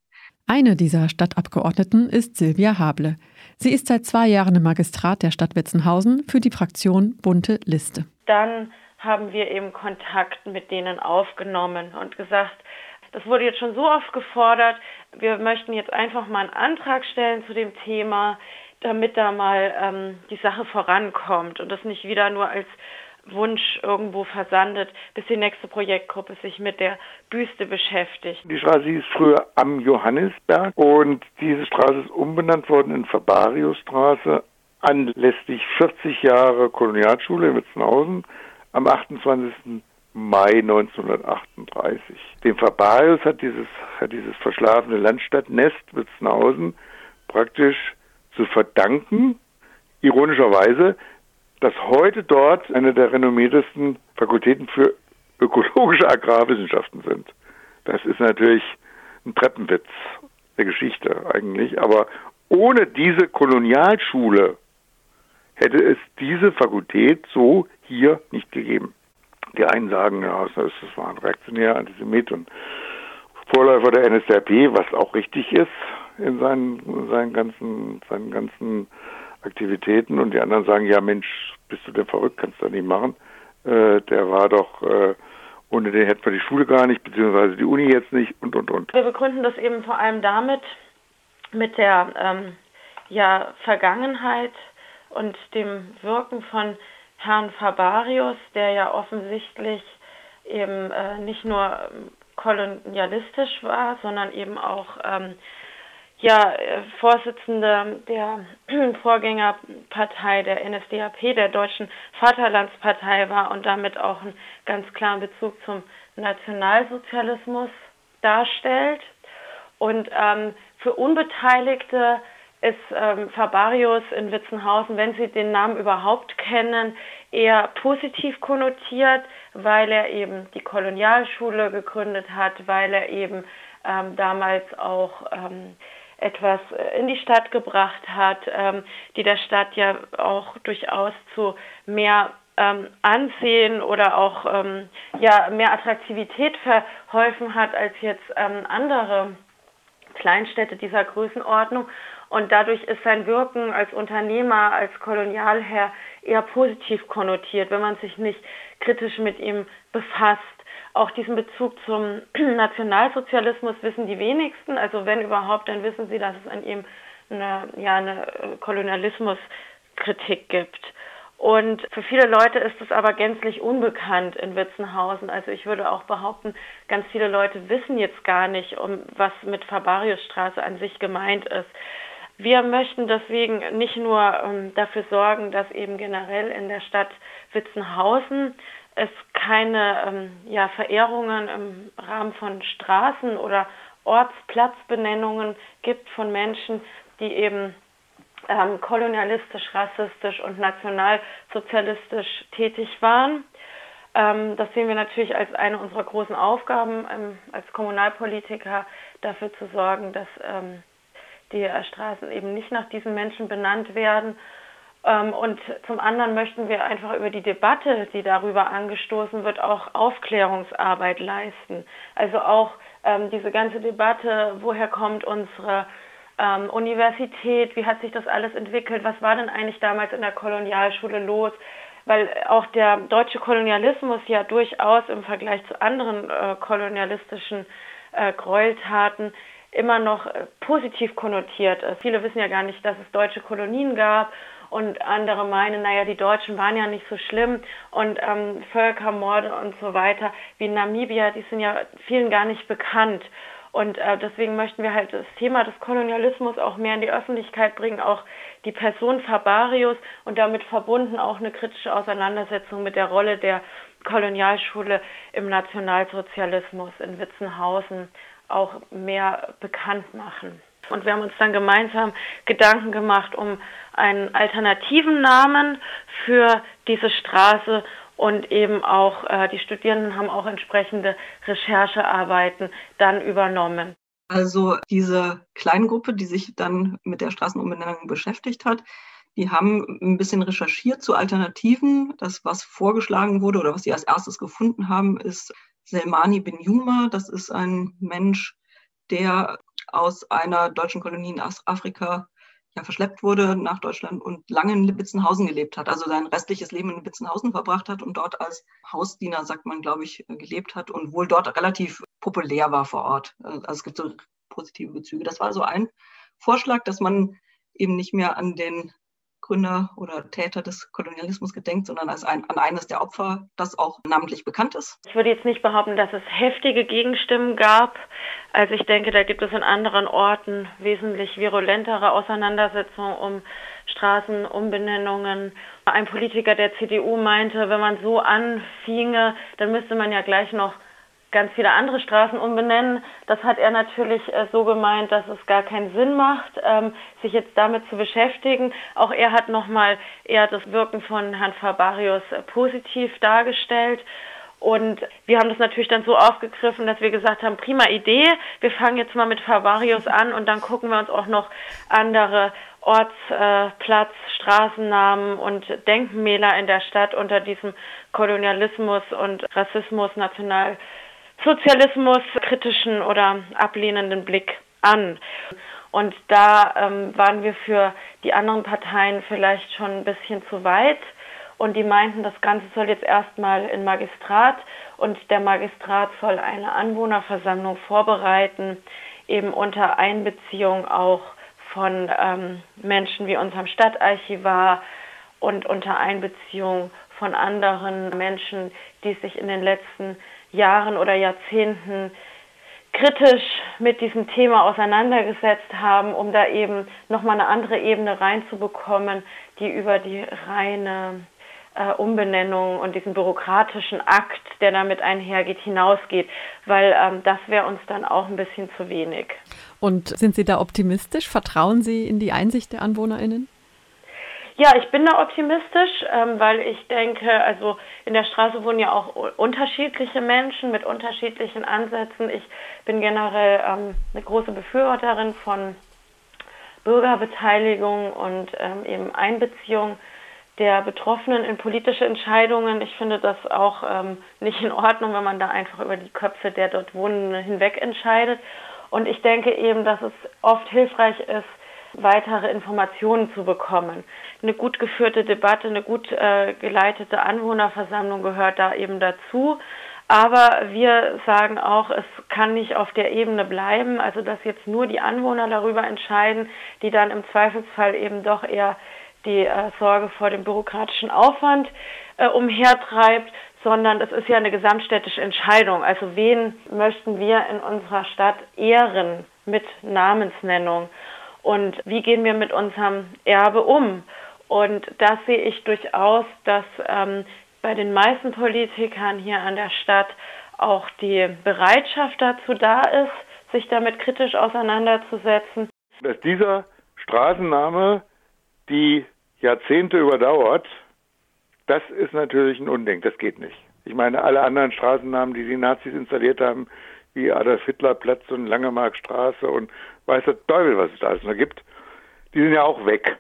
[SPEAKER 3] Eine dieser Stadtabgeordneten ist Silvia Hable. Sie ist seit zwei Jahren im Magistrat der Stadt Witzenhausen für die Fraktion Bunte Liste.
[SPEAKER 12] Dann haben wir eben Kontakt mit denen aufgenommen und gesagt, das wurde jetzt schon so oft gefordert, wir möchten jetzt einfach mal einen Antrag stellen zu dem Thema, damit da mal ähm, die Sache vorankommt und das nicht wieder nur als Wunsch irgendwo versandet, bis die nächste Projektgruppe sich mit der Büste beschäftigt.
[SPEAKER 11] Die Straße hieß früher am Johannisberg und diese Straße ist umbenannt worden in Fabariusstraße anlässlich 40 Jahre Kolonialschule in Witzenhausen am 28. Mai 1938. Dem Fabarius hat dieses, hat dieses verschlafene Landstadtnest Witzenhausen praktisch zu verdanken, ironischerweise, dass heute dort eine der renommiertesten Fakultäten für ökologische Agrarwissenschaften sind. Das ist natürlich ein Treppenwitz der Geschichte eigentlich, aber ohne diese Kolonialschule hätte es diese Fakultät so hier nicht gegeben. Die einen sagen, ja, das war ein reaktionärer Antisemit und Vorläufer der NSDAP, was auch richtig ist in seinen, seinen ganzen, seinen ganzen Aktivitäten und die anderen sagen, ja Mensch, bist du denn verrückt, kannst du nicht machen. Äh, der war doch, äh, ohne den hätten wir die Schule gar nicht, beziehungsweise die Uni jetzt nicht und, und, und.
[SPEAKER 12] Wir begründen das eben vor allem damit, mit der ähm, ja, Vergangenheit und dem Wirken von Herrn Fabarius, der ja offensichtlich eben äh, nicht nur kolonialistisch war, sondern eben auch ähm, ja, äh, Vorsitzende der Vorgängerpartei der NSDAP, der Deutschen Vaterlandspartei war und damit auch einen ganz klaren Bezug zum Nationalsozialismus darstellt. Und ähm, für Unbeteiligte ist ähm, Fabarius in Witzenhausen, wenn Sie den Namen überhaupt kennen, eher positiv konnotiert, weil er eben die Kolonialschule gegründet hat, weil er eben ähm, damals auch ähm, etwas äh, in die Stadt gebracht hat, ähm, die der Stadt ja auch durchaus zu mehr ähm, Ansehen oder auch ähm, ja, mehr Attraktivität verholfen hat als jetzt ähm, andere Kleinstädte dieser Größenordnung. Und dadurch ist sein Wirken als Unternehmer, als Kolonialherr eher positiv konnotiert, wenn man sich nicht kritisch mit ihm befasst. Auch diesen Bezug zum Nationalsozialismus wissen die wenigsten. Also wenn überhaupt, dann wissen sie, dass es an ihm eine, ja, eine Kolonialismuskritik gibt. Und für viele Leute ist es aber gänzlich unbekannt in Witzenhausen. Also ich würde auch behaupten, ganz viele Leute wissen jetzt gar nicht, um was mit Fabariusstraße an sich gemeint ist. Wir möchten deswegen nicht nur ähm, dafür sorgen, dass eben generell in der Stadt Witzenhausen es keine ähm, ja, Verehrungen im Rahmen von Straßen oder Ortsplatzbenennungen gibt von Menschen, die eben ähm, kolonialistisch, rassistisch und nationalsozialistisch tätig waren. Ähm, das sehen wir natürlich als eine unserer großen Aufgaben ähm, als Kommunalpolitiker, dafür zu sorgen, dass ähm, die Straßen eben nicht nach diesen Menschen benannt werden. Ähm, und zum anderen möchten wir einfach über die Debatte, die darüber angestoßen wird, auch Aufklärungsarbeit leisten. Also auch ähm, diese ganze Debatte, woher kommt unsere ähm, Universität, wie hat sich das alles entwickelt, was war denn eigentlich damals in der Kolonialschule los, weil auch der deutsche Kolonialismus ja durchaus im Vergleich zu anderen äh, kolonialistischen äh, Gräueltaten immer noch äh, positiv konnotiert ist. Viele wissen ja gar nicht, dass es deutsche Kolonien gab und andere meinen, naja, die Deutschen waren ja nicht so schlimm und ähm, Völkermorde und so weiter wie in Namibia, die sind ja vielen gar nicht bekannt. Und äh, deswegen möchten wir halt das Thema des Kolonialismus auch mehr in die Öffentlichkeit bringen, auch die Person Fabarius und damit verbunden auch eine kritische Auseinandersetzung mit der Rolle der Kolonialschule im Nationalsozialismus in Witzenhausen auch mehr bekannt machen. Und wir haben uns dann gemeinsam Gedanken gemacht um einen alternativen Namen für diese Straße und eben auch äh, die Studierenden haben auch entsprechende Recherchearbeiten dann übernommen.
[SPEAKER 10] Also diese Kleingruppe, die sich dann mit der Straßenumbenennung beschäftigt hat, die haben ein bisschen recherchiert zu Alternativen. Das, was vorgeschlagen wurde oder was sie als erstes gefunden haben, ist Selmani bin Yuma. Das ist ein Mensch, der aus einer deutschen Kolonie in Afrika ja, verschleppt wurde nach Deutschland und lange in Lipitzenhausen gelebt hat, also sein restliches Leben in Lipitzenhausen verbracht hat und dort als Hausdiener, sagt man, glaube ich, gelebt hat und wohl dort relativ populär war vor Ort. Also es gibt so positive Bezüge. Das war so ein Vorschlag, dass man eben nicht mehr an den Gründer oder Täter des Kolonialismus gedenkt, sondern als ein, an eines der Opfer, das auch namentlich bekannt ist?
[SPEAKER 12] Ich würde jetzt nicht behaupten, dass es heftige Gegenstimmen gab. Also ich denke, da gibt es in anderen Orten wesentlich virulentere Auseinandersetzungen um Straßenumbenennungen. Ein Politiker der CDU meinte, wenn man so anfinge, dann müsste man ja gleich noch ganz viele andere Straßen umbenennen. Das hat er natürlich äh, so gemeint, dass es gar keinen Sinn macht, ähm, sich jetzt damit zu beschäftigen. Auch er hat nochmal eher das Wirken von Herrn Fabarius äh, positiv dargestellt. Und wir haben das natürlich dann so aufgegriffen, dass wir gesagt haben, prima Idee, wir fangen jetzt mal mit Fabarius an und dann gucken wir uns auch noch andere Ortsplatz, äh, Straßennamen und Denkmäler in der Stadt unter diesem Kolonialismus und Rassismus, National Sozialismus kritischen oder ablehnenden Blick an. Und da ähm, waren wir für die anderen Parteien vielleicht schon ein bisschen zu weit. Und die meinten, das Ganze soll jetzt erstmal in Magistrat und der Magistrat soll eine Anwohnerversammlung vorbereiten, eben unter Einbeziehung auch von ähm, Menschen wie unserem Stadtarchivar und unter Einbeziehung von anderen Menschen, die sich in den letzten Jahren oder Jahrzehnten kritisch mit diesem Thema auseinandergesetzt haben, um da eben nochmal eine andere Ebene reinzubekommen, die über die reine äh, Umbenennung und diesen bürokratischen Akt, der damit einhergeht, hinausgeht, weil ähm, das wäre uns dann auch ein bisschen zu wenig.
[SPEAKER 3] Und sind Sie da optimistisch? Vertrauen Sie in die Einsicht der AnwohnerInnen?
[SPEAKER 12] Ja, ich bin da optimistisch, ähm, weil ich denke, also in der Straße wohnen ja auch unterschiedliche Menschen mit unterschiedlichen Ansätzen. Ich bin generell ähm, eine große Befürworterin von Bürgerbeteiligung und ähm, eben Einbeziehung der Betroffenen in politische Entscheidungen. Ich finde das auch ähm, nicht in Ordnung, wenn man da einfach über die Köpfe der dort Wohnenden hinweg entscheidet. Und ich denke eben, dass es oft hilfreich ist, weitere Informationen zu bekommen. Eine gut geführte Debatte, eine gut äh, geleitete Anwohnerversammlung gehört da eben dazu. Aber wir sagen auch, es kann nicht auf der Ebene bleiben, also dass jetzt nur die Anwohner darüber entscheiden, die dann im Zweifelsfall eben doch eher die äh, Sorge vor dem bürokratischen Aufwand äh, umhertreibt, sondern es ist ja eine gesamtstädtische Entscheidung. Also wen möchten wir in unserer Stadt ehren mit Namensnennung und wie gehen wir mit unserem Erbe um? Und das sehe ich durchaus, dass ähm, bei den meisten Politikern hier an der Stadt auch die Bereitschaft dazu da ist, sich damit kritisch auseinanderzusetzen.
[SPEAKER 11] Dass dieser Straßenname die Jahrzehnte überdauert, das ist natürlich ein Unding, das geht nicht. Ich meine, alle anderen Straßennamen, die die Nazis installiert haben, wie Adolf Hitler Platz und Langemarkstraße und weiß der Teufel, was es da alles noch gibt, die sind ja auch weg.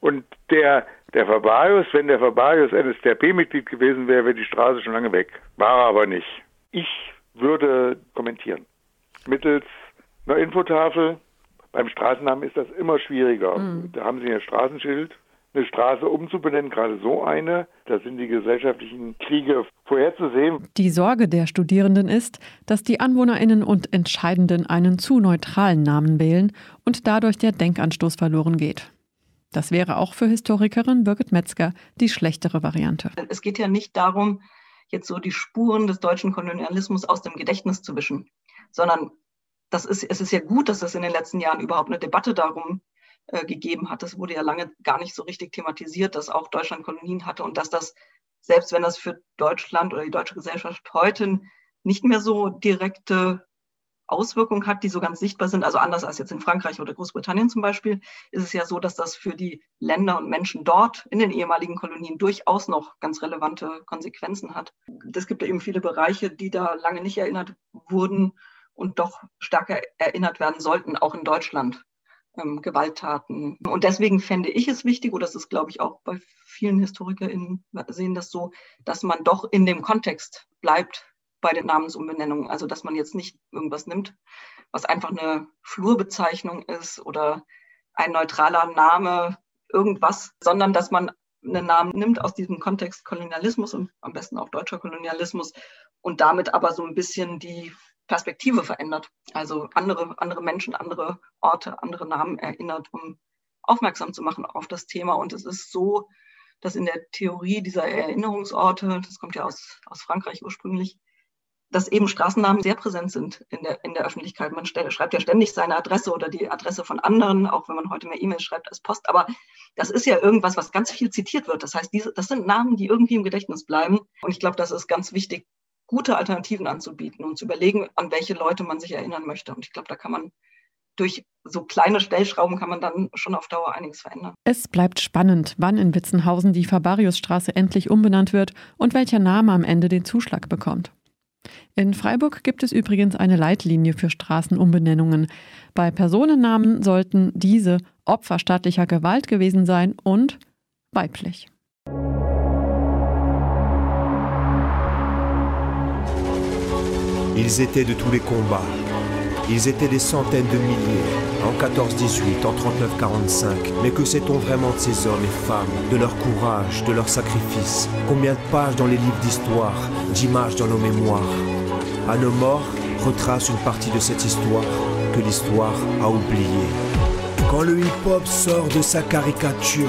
[SPEAKER 11] Und der, der Fabarius, wenn der Fabarius NSDAP-Mitglied gewesen wäre, wäre die Straße schon lange weg. War er aber nicht. Ich würde kommentieren. Mittels einer Infotafel. Beim Straßennamen ist das immer schwieriger. Mhm. Da haben Sie ein Straßenschild, eine Straße umzubenennen, gerade so eine. Da sind die gesellschaftlichen Kriege vorherzusehen.
[SPEAKER 3] Die Sorge der Studierenden ist, dass die Anwohnerinnen und Entscheidenden einen zu neutralen Namen wählen und dadurch der Denkanstoß verloren geht. Das wäre auch für Historikerin Birgit Metzger die schlechtere Variante.
[SPEAKER 10] Es geht ja nicht darum, jetzt so die Spuren des deutschen Kolonialismus aus dem Gedächtnis zu wischen, sondern das ist, es ist ja gut, dass es in den letzten Jahren überhaupt eine Debatte darum äh, gegeben hat. Das wurde ja lange gar nicht so richtig thematisiert, dass auch Deutschland Kolonien hatte und dass das, selbst wenn das für Deutschland oder die deutsche Gesellschaft heute nicht mehr so direkte Auswirkungen hat, die so ganz sichtbar sind, also anders als jetzt in Frankreich oder Großbritannien zum Beispiel, ist es ja so, dass das für die Länder und Menschen dort in den ehemaligen Kolonien durchaus noch ganz relevante Konsequenzen hat. Es gibt ja eben viele Bereiche, die da lange nicht erinnert wurden und doch stärker erinnert werden sollten, auch in Deutschland. Ähm, Gewalttaten. Und deswegen fände ich es wichtig, oder das ist, glaube ich, auch bei vielen HistorikerInnen sehen das so, dass man doch in dem Kontext bleibt, bei den Namensumbenennungen. Also dass man jetzt nicht irgendwas nimmt, was einfach eine Flurbezeichnung ist oder ein neutraler Name, irgendwas, sondern dass man einen Namen nimmt aus diesem Kontext Kolonialismus und am besten auch deutscher Kolonialismus und damit aber so ein bisschen die Perspektive verändert. Also andere, andere Menschen, andere Orte, andere Namen erinnert, um aufmerksam zu machen auf das Thema. Und es ist so, dass in der Theorie dieser Erinnerungsorte, das kommt ja aus, aus Frankreich ursprünglich, dass eben Straßennamen sehr präsent sind in der, in der Öffentlichkeit. Man schreibt ja ständig seine Adresse oder die Adresse von anderen, auch wenn man heute mehr E-Mails schreibt als Post. Aber das ist ja irgendwas, was ganz viel zitiert wird. Das heißt, diese, das sind Namen, die irgendwie im Gedächtnis bleiben. Und ich glaube, das ist ganz wichtig, gute Alternativen anzubieten und zu überlegen, an welche Leute man sich erinnern möchte. Und ich glaube, da kann man durch so kleine Stellschrauben kann man dann schon auf Dauer einiges verändern.
[SPEAKER 3] Es bleibt spannend, wann in Witzenhausen die Fabariusstraße endlich umbenannt wird und welcher Name am Ende den Zuschlag bekommt. In Freiburg gibt es übrigens eine Leitlinie für Straßenumbenennungen. Bei Personennamen sollten diese Opfer staatlicher Gewalt gewesen sein und weiblich.
[SPEAKER 13] Ils étaient de tous les combats. Ils étaient des centaines de milliers, en 14-18, en 39-45. Mais que sait-on vraiment de ces hommes et femmes, de leur courage, de leur sacrifice? Combien de pages dans les livres d'histoire, d'images dans nos mémoires? À nos morts, retrace une partie de cette histoire que l'histoire a oubliée. Quand le hip-hop sort de sa caricature,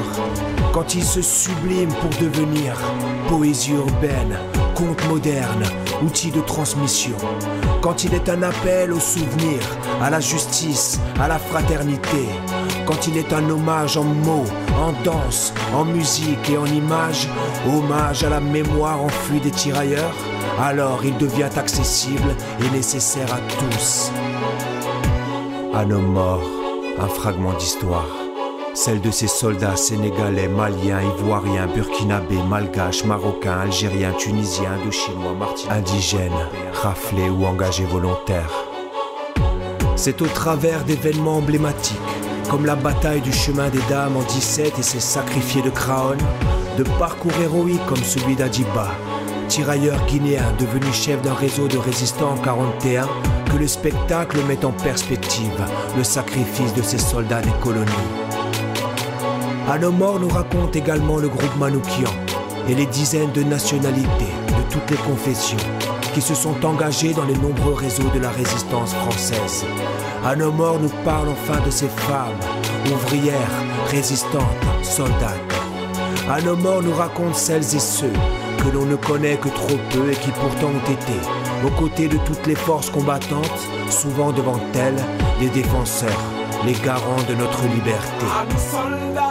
[SPEAKER 13] quand il se sublime pour devenir poésie urbaine, conte moderne, outil de transmission, quand il est un appel au souvenir, à la justice, à la fraternité, quand il est un hommage en mots, en danse, en musique et en images, hommage à la mémoire enfuie des tirailleurs, alors il devient accessible et nécessaire à tous. À nos morts, un fragment d'histoire. Celle de ces soldats sénégalais, maliens, ivoiriens, burkinabés, malgaches, marocains, algériens, tunisiens, chinois, martiniquais, indigènes, raflés ou engagés volontaires. C'est au travers d'événements emblématiques, comme la bataille du chemin des dames en 17 et ses sacrifiés de Craon, de parcours héroïques comme celui d'Adiba, tirailleur guinéen devenu chef d'un réseau de résistants en 41 que le spectacle met en perspective le sacrifice de ces soldats des colonies. À nos morts nous raconte également le groupe Manoukian et les dizaines de nationalités de toutes les confessions qui se sont engagés dans les nombreux réseaux de la résistance française. À nos morts nous parle enfin de ces femmes, ouvrières, résistantes, soldates. À nos morts nous raconte celles et ceux que l'on ne connaît que trop peu et qui pourtant ont été, aux côtés de toutes les forces combattantes, souvent devant elles, les défenseurs, les garants de notre liberté.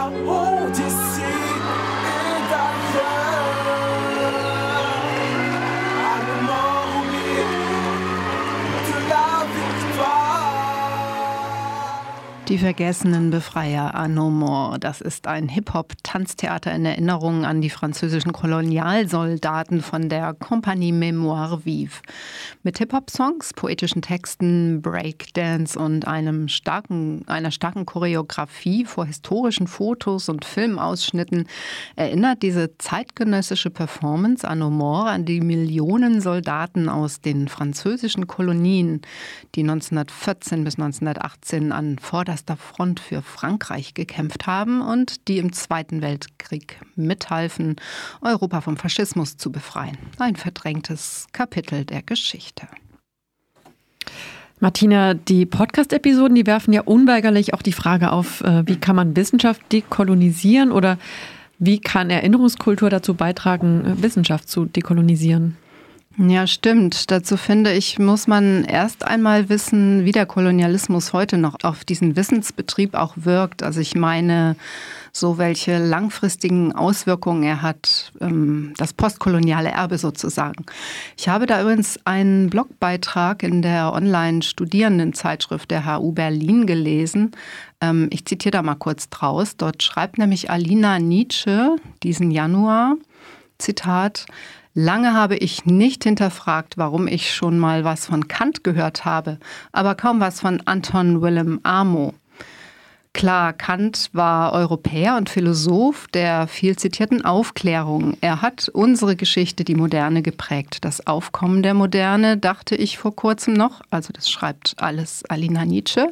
[SPEAKER 2] Die vergessenen Befreier à no more. Das ist ein Hip-Hop-Tanztheater in Erinnerung an die französischen Kolonialsoldaten von der Compagnie Mémoire Vive. Mit Hip-Hop-Songs, poetischen Texten, Breakdance und einem starken, einer starken Choreografie vor historischen Fotos und Filmausschnitten erinnert diese zeitgenössische Performance à no more an die Millionen Soldaten aus den französischen Kolonien, die 1914 bis 1918 an vorderster erster Front für Frankreich gekämpft haben und die im Zweiten Weltkrieg mithalfen, Europa vom Faschismus zu befreien. Ein verdrängtes Kapitel der Geschichte.
[SPEAKER 3] Martina, die Podcast-Episoden, die werfen ja unweigerlich auch die Frage auf, äh, wie kann man Wissenschaft dekolonisieren oder wie kann Erinnerungskultur dazu beitragen, Wissenschaft zu dekolonisieren?
[SPEAKER 2] Ja, stimmt. Dazu finde ich, muss man erst einmal wissen, wie der Kolonialismus heute noch auf diesen Wissensbetrieb auch wirkt. Also ich meine, so welche langfristigen Auswirkungen er hat, ähm, das postkoloniale Erbe sozusagen. Ich habe da übrigens einen Blogbeitrag in der Online-Studierendenzeitschrift der HU Berlin gelesen. Ähm, ich zitiere da mal kurz draus. Dort schreibt nämlich Alina Nietzsche diesen Januar, Zitat, Lange habe ich nicht hinterfragt, warum ich schon mal was von Kant gehört habe, aber kaum was von Anton Willem Amo. Klar, Kant war Europäer und Philosoph der viel zitierten Aufklärung. Er hat unsere Geschichte, die Moderne, geprägt. Das Aufkommen der Moderne, dachte ich vor kurzem noch, also das schreibt alles Alina Nietzsche,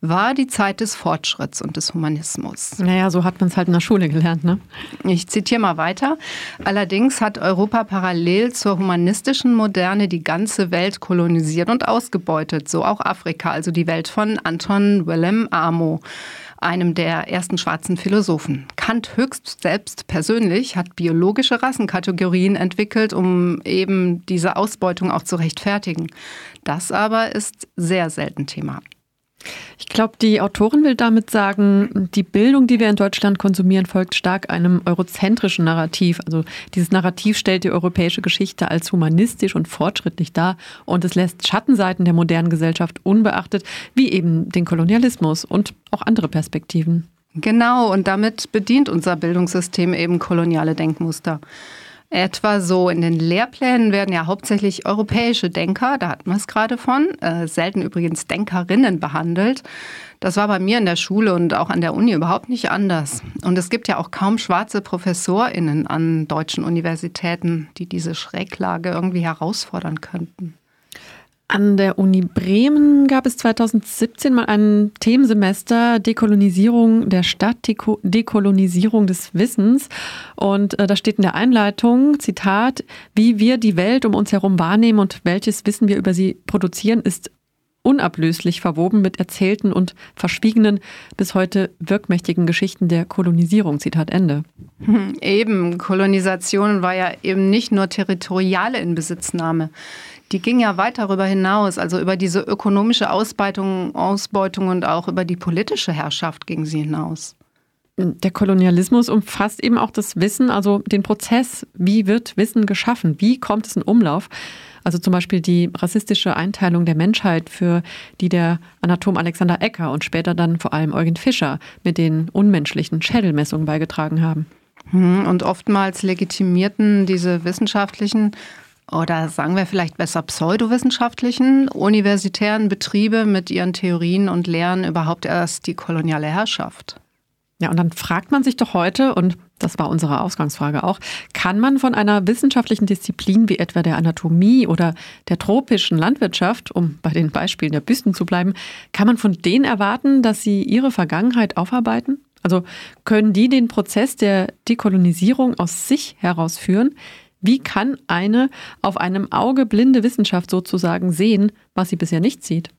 [SPEAKER 2] war die Zeit des Fortschritts und des Humanismus.
[SPEAKER 3] Naja, so hat man es halt in der Schule gelernt, ne?
[SPEAKER 2] Ich zitiere mal weiter. Allerdings hat Europa parallel zur humanistischen Moderne die ganze Welt kolonisiert und ausgebeutet, so auch Afrika, also die Welt von Anton Willem Amo einem der ersten schwarzen Philosophen. Kant höchst selbst persönlich hat biologische Rassenkategorien entwickelt, um eben diese Ausbeutung auch zu rechtfertigen. Das aber ist sehr selten Thema.
[SPEAKER 3] Ich glaube, die Autorin will damit sagen, die Bildung, die wir in Deutschland konsumieren, folgt stark einem eurozentrischen Narrativ. Also dieses Narrativ stellt die europäische Geschichte als humanistisch und fortschrittlich dar und es lässt Schattenseiten der modernen Gesellschaft unbeachtet, wie eben den Kolonialismus und auch andere Perspektiven.
[SPEAKER 2] Genau, und damit bedient unser Bildungssystem eben koloniale Denkmuster. Etwa so in den Lehrplänen werden ja hauptsächlich europäische Denker, da hatten wir es gerade von, äh, selten übrigens Denkerinnen behandelt. Das war bei mir in der Schule und auch an der Uni überhaupt nicht anders. Und es gibt ja auch kaum schwarze Professorinnen an deutschen Universitäten, die diese Schräglage irgendwie herausfordern könnten.
[SPEAKER 3] An der Uni Bremen gab es 2017 mal ein Themensemester Dekolonisierung der Stadt, Dekolonisierung des Wissens. Und äh, da steht in der Einleitung, Zitat, wie wir die Welt um uns herum wahrnehmen und welches Wissen wir über sie produzieren, ist unablöslich verwoben mit erzählten und verschwiegenen, bis heute wirkmächtigen Geschichten der Kolonisierung. Zitat Ende.
[SPEAKER 2] Hm, eben, Kolonisation war ja eben nicht nur territoriale Inbesitznahme die ging ja weit darüber hinaus, also über diese ökonomische Ausbeutung, Ausbeutung und auch über die politische Herrschaft ging sie hinaus.
[SPEAKER 3] Der Kolonialismus umfasst eben auch das Wissen, also den Prozess, wie wird Wissen geschaffen, wie kommt es in Umlauf. Also zum Beispiel die rassistische Einteilung der Menschheit, für die der Anatom Alexander Ecker und später dann vor allem Eugen Fischer mit den unmenschlichen Schädelmessungen beigetragen haben.
[SPEAKER 2] Hm, und oftmals legitimierten diese wissenschaftlichen oder sagen wir vielleicht besser pseudowissenschaftlichen, universitären Betriebe mit ihren Theorien und Lehren überhaupt erst die koloniale Herrschaft.
[SPEAKER 3] Ja, und dann fragt man sich doch heute, und das war unsere Ausgangsfrage auch, kann man von einer wissenschaftlichen Disziplin wie etwa der Anatomie oder der tropischen Landwirtschaft, um bei den Beispielen der Büsten zu bleiben, kann man von denen erwarten, dass sie ihre Vergangenheit aufarbeiten? Also können die den Prozess der Dekolonisierung aus sich herausführen? Wie kann eine auf einem Auge blinde Wissenschaft sozusagen sehen, was sie bisher nicht sieht?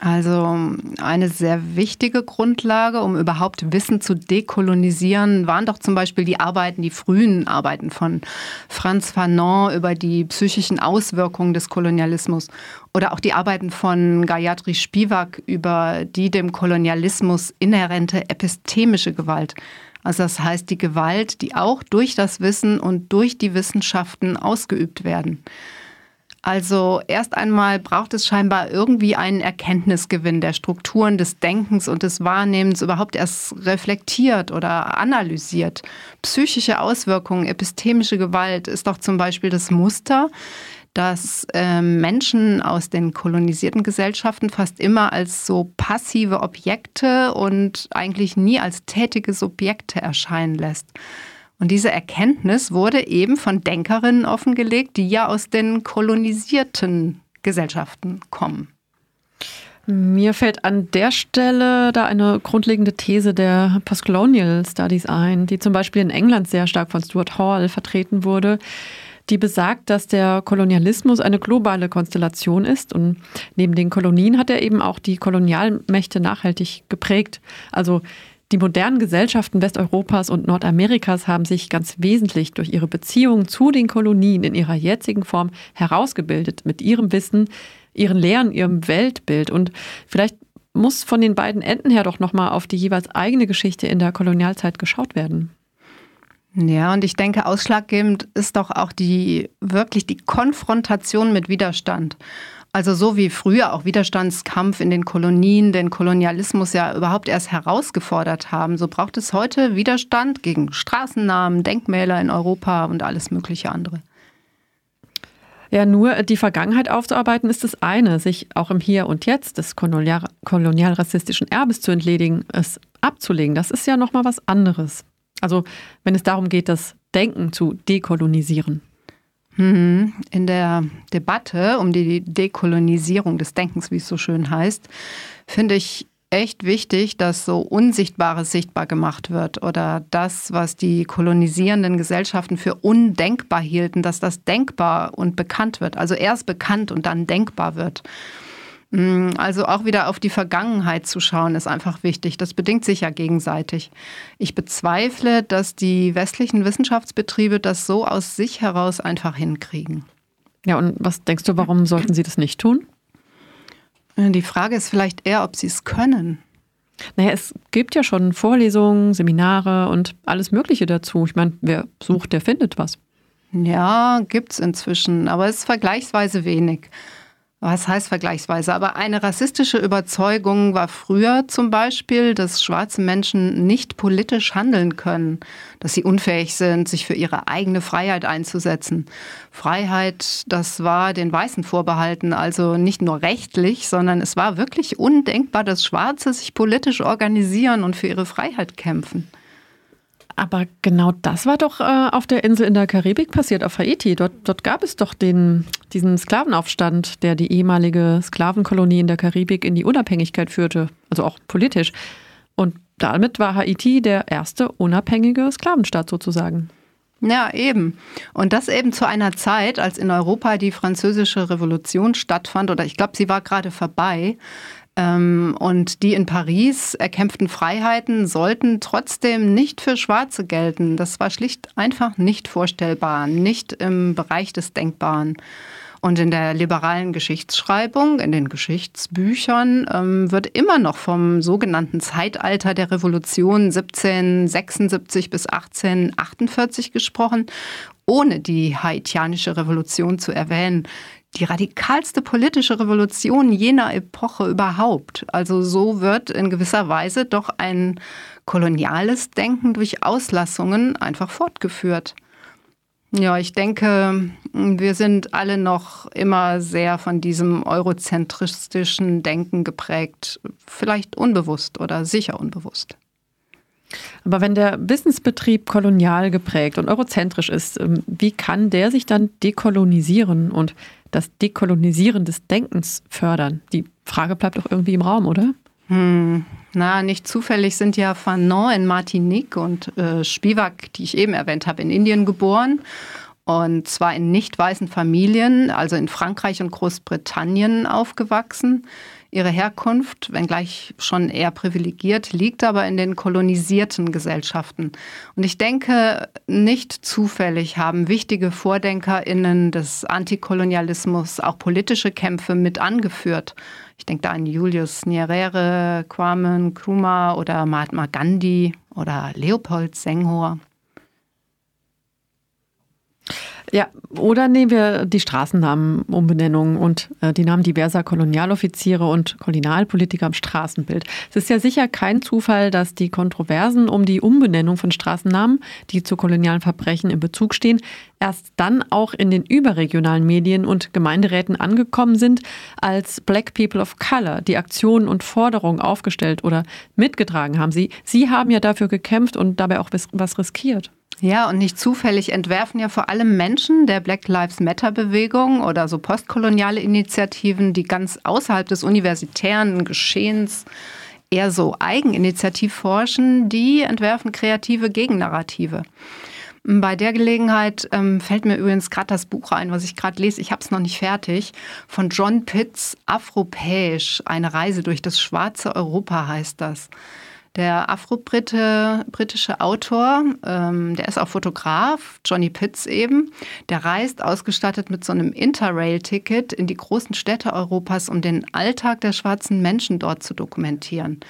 [SPEAKER 2] Also eine sehr wichtige Grundlage, um überhaupt Wissen zu dekolonisieren, waren doch zum Beispiel die Arbeiten, die frühen Arbeiten von Franz Fanon über die psychischen Auswirkungen des Kolonialismus oder auch die Arbeiten von Gayatri Spivak über die dem Kolonialismus inhärente epistemische Gewalt. Also das heißt die Gewalt, die auch durch das Wissen und durch die Wissenschaften ausgeübt werden. Also erst einmal braucht es scheinbar irgendwie einen Erkenntnisgewinn der Strukturen des Denkens und des Wahrnehmens überhaupt erst reflektiert oder analysiert. Psychische Auswirkungen, epistemische Gewalt ist doch zum Beispiel das Muster, dass äh, Menschen aus den kolonisierten Gesellschaften fast immer als so passive Objekte und eigentlich nie als tätige Subjekte erscheinen lässt. Und diese Erkenntnis wurde eben von Denkerinnen offengelegt, die ja aus den kolonisierten Gesellschaften kommen.
[SPEAKER 3] Mir fällt an der Stelle da eine grundlegende These der Postcolonial Studies ein, die zum Beispiel in England sehr stark von Stuart Hall vertreten wurde, die besagt, dass der Kolonialismus eine globale Konstellation ist und neben den Kolonien hat er eben auch die Kolonialmächte nachhaltig geprägt. Also die modernen Gesellschaften Westeuropas und Nordamerikas haben sich ganz wesentlich durch ihre Beziehungen zu den Kolonien in ihrer jetzigen Form herausgebildet, mit ihrem Wissen, ihren Lehren, ihrem Weltbild. Und vielleicht muss von den beiden Enden her doch nochmal auf die jeweils eigene Geschichte in der Kolonialzeit geschaut werden.
[SPEAKER 2] Ja, und ich denke, ausschlaggebend ist doch auch die wirklich die Konfrontation mit Widerstand. Also so wie früher auch Widerstandskampf in den Kolonien den Kolonialismus ja überhaupt erst herausgefordert haben, so braucht es heute Widerstand gegen Straßennamen, Denkmäler in Europa und alles mögliche andere.
[SPEAKER 3] Ja, nur die Vergangenheit aufzuarbeiten ist das eine, sich auch im Hier und Jetzt des kolonial kolonialrassistischen Erbes zu entledigen, es abzulegen, das ist ja nochmal was anderes. Also wenn es darum geht, das Denken zu dekolonisieren.
[SPEAKER 2] Mhm. In der Debatte um die Dekolonisierung des Denkens, wie es so schön heißt, finde ich echt wichtig, dass so Unsichtbares sichtbar gemacht wird oder das, was die kolonisierenden Gesellschaften für undenkbar hielten, dass das denkbar und bekannt wird. Also erst bekannt und dann denkbar wird. Mm, also auch wieder auf die Vergangenheit zu schauen, ist einfach wichtig. Das bedingt sich ja gegenseitig. Ich bezweifle, dass die westlichen Wissenschaftsbetriebe das so aus sich heraus einfach hinkriegen.
[SPEAKER 3] Ja, und was denkst du, warum sollten sie das nicht tun?
[SPEAKER 2] Die Frage ist vielleicht eher, ob sie es können.
[SPEAKER 3] Naja, es gibt ja schon Vorlesungen, Seminare und alles Mögliche dazu. Ich meine, wer sucht, der findet was.
[SPEAKER 2] Ja, gibt es inzwischen, aber es ist vergleichsweise wenig. Was heißt vergleichsweise? Aber eine rassistische Überzeugung war früher zum Beispiel, dass schwarze Menschen nicht politisch handeln können, dass sie unfähig sind, sich für ihre eigene Freiheit einzusetzen. Freiheit, das war den Weißen vorbehalten, also nicht nur rechtlich, sondern es war wirklich undenkbar, dass Schwarze sich politisch organisieren und für ihre Freiheit kämpfen.
[SPEAKER 3] Aber genau das war doch äh, auf der Insel in der Karibik passiert, auf Haiti. Dort, dort gab es doch den, diesen Sklavenaufstand, der die ehemalige Sklavenkolonie in der Karibik in die Unabhängigkeit führte, also auch politisch. Und damit war Haiti der erste unabhängige Sklavenstaat sozusagen.
[SPEAKER 2] Ja, eben. Und das eben zu einer Zeit, als in Europa die französische Revolution stattfand, oder ich glaube, sie war gerade vorbei. Ähm, und die in Paris erkämpften Freiheiten sollten trotzdem nicht für Schwarze gelten. Das war schlicht einfach nicht vorstellbar, nicht im Bereich des Denkbaren. Und in der liberalen Geschichtsschreibung, in den Geschichtsbüchern, ähm, wird immer noch vom sogenannten Zeitalter der Revolution 1776 bis 1848 gesprochen, ohne die haitianische Revolution zu erwähnen die radikalste politische Revolution jener Epoche überhaupt. Also so wird in gewisser Weise doch ein koloniales Denken durch Auslassungen einfach fortgeführt. Ja, ich denke, wir sind alle noch immer sehr von diesem eurozentristischen Denken geprägt, vielleicht unbewusst oder sicher unbewusst.
[SPEAKER 3] Aber wenn der Wissensbetrieb kolonial geprägt und eurozentrisch ist, ähm, wie kann der sich dann dekolonisieren und das Dekolonisieren des Denkens fördern? Die Frage bleibt doch irgendwie im Raum, oder?
[SPEAKER 2] Hm, na, nicht zufällig sind ja Fanon in Martinique und äh, Spivak, die ich eben erwähnt habe, in Indien geboren. Und zwar in nicht weißen Familien, also in Frankreich und Großbritannien aufgewachsen. Ihre Herkunft, wenngleich schon eher privilegiert, liegt aber in den kolonisierten Gesellschaften. Und ich denke, nicht zufällig haben wichtige VordenkerInnen des Antikolonialismus auch politische Kämpfe mit angeführt. Ich denke da an Julius Nyerere, Kwame Nkrumah oder Mahatma Gandhi oder Leopold Senghor.
[SPEAKER 3] Ja, oder nehmen wir die Straßennamenumbenennung und äh, die Namen diverser Kolonialoffiziere und Kolonialpolitiker am Straßenbild. Es ist ja sicher kein Zufall, dass die Kontroversen um die Umbenennung von Straßennamen, die zu kolonialen Verbrechen in Bezug stehen, erst dann auch in den überregionalen Medien und Gemeinderäten angekommen sind, als Black People of Color die Aktionen und Forderungen aufgestellt oder mitgetragen haben. Sie, Sie haben ja dafür gekämpft und dabei auch was riskiert.
[SPEAKER 2] Ja, und nicht zufällig entwerfen ja vor allem Menschen der Black Lives Matter-Bewegung oder so postkoloniale Initiativen, die ganz außerhalb des universitären Geschehens eher so eigeninitiativ forschen, die entwerfen kreative Gegennarrative. Bei der Gelegenheit ähm, fällt mir übrigens gerade das Buch ein, was ich gerade lese. Ich habe es noch nicht fertig. Von John Pitts, Afropäisch, eine Reise durch das schwarze Europa heißt das. Der afro-britische Autor, ähm, der ist auch Fotograf, Johnny Pitts eben, der reist ausgestattet mit so einem Interrail-Ticket in die großen Städte Europas, um den Alltag der schwarzen Menschen dort zu dokumentieren.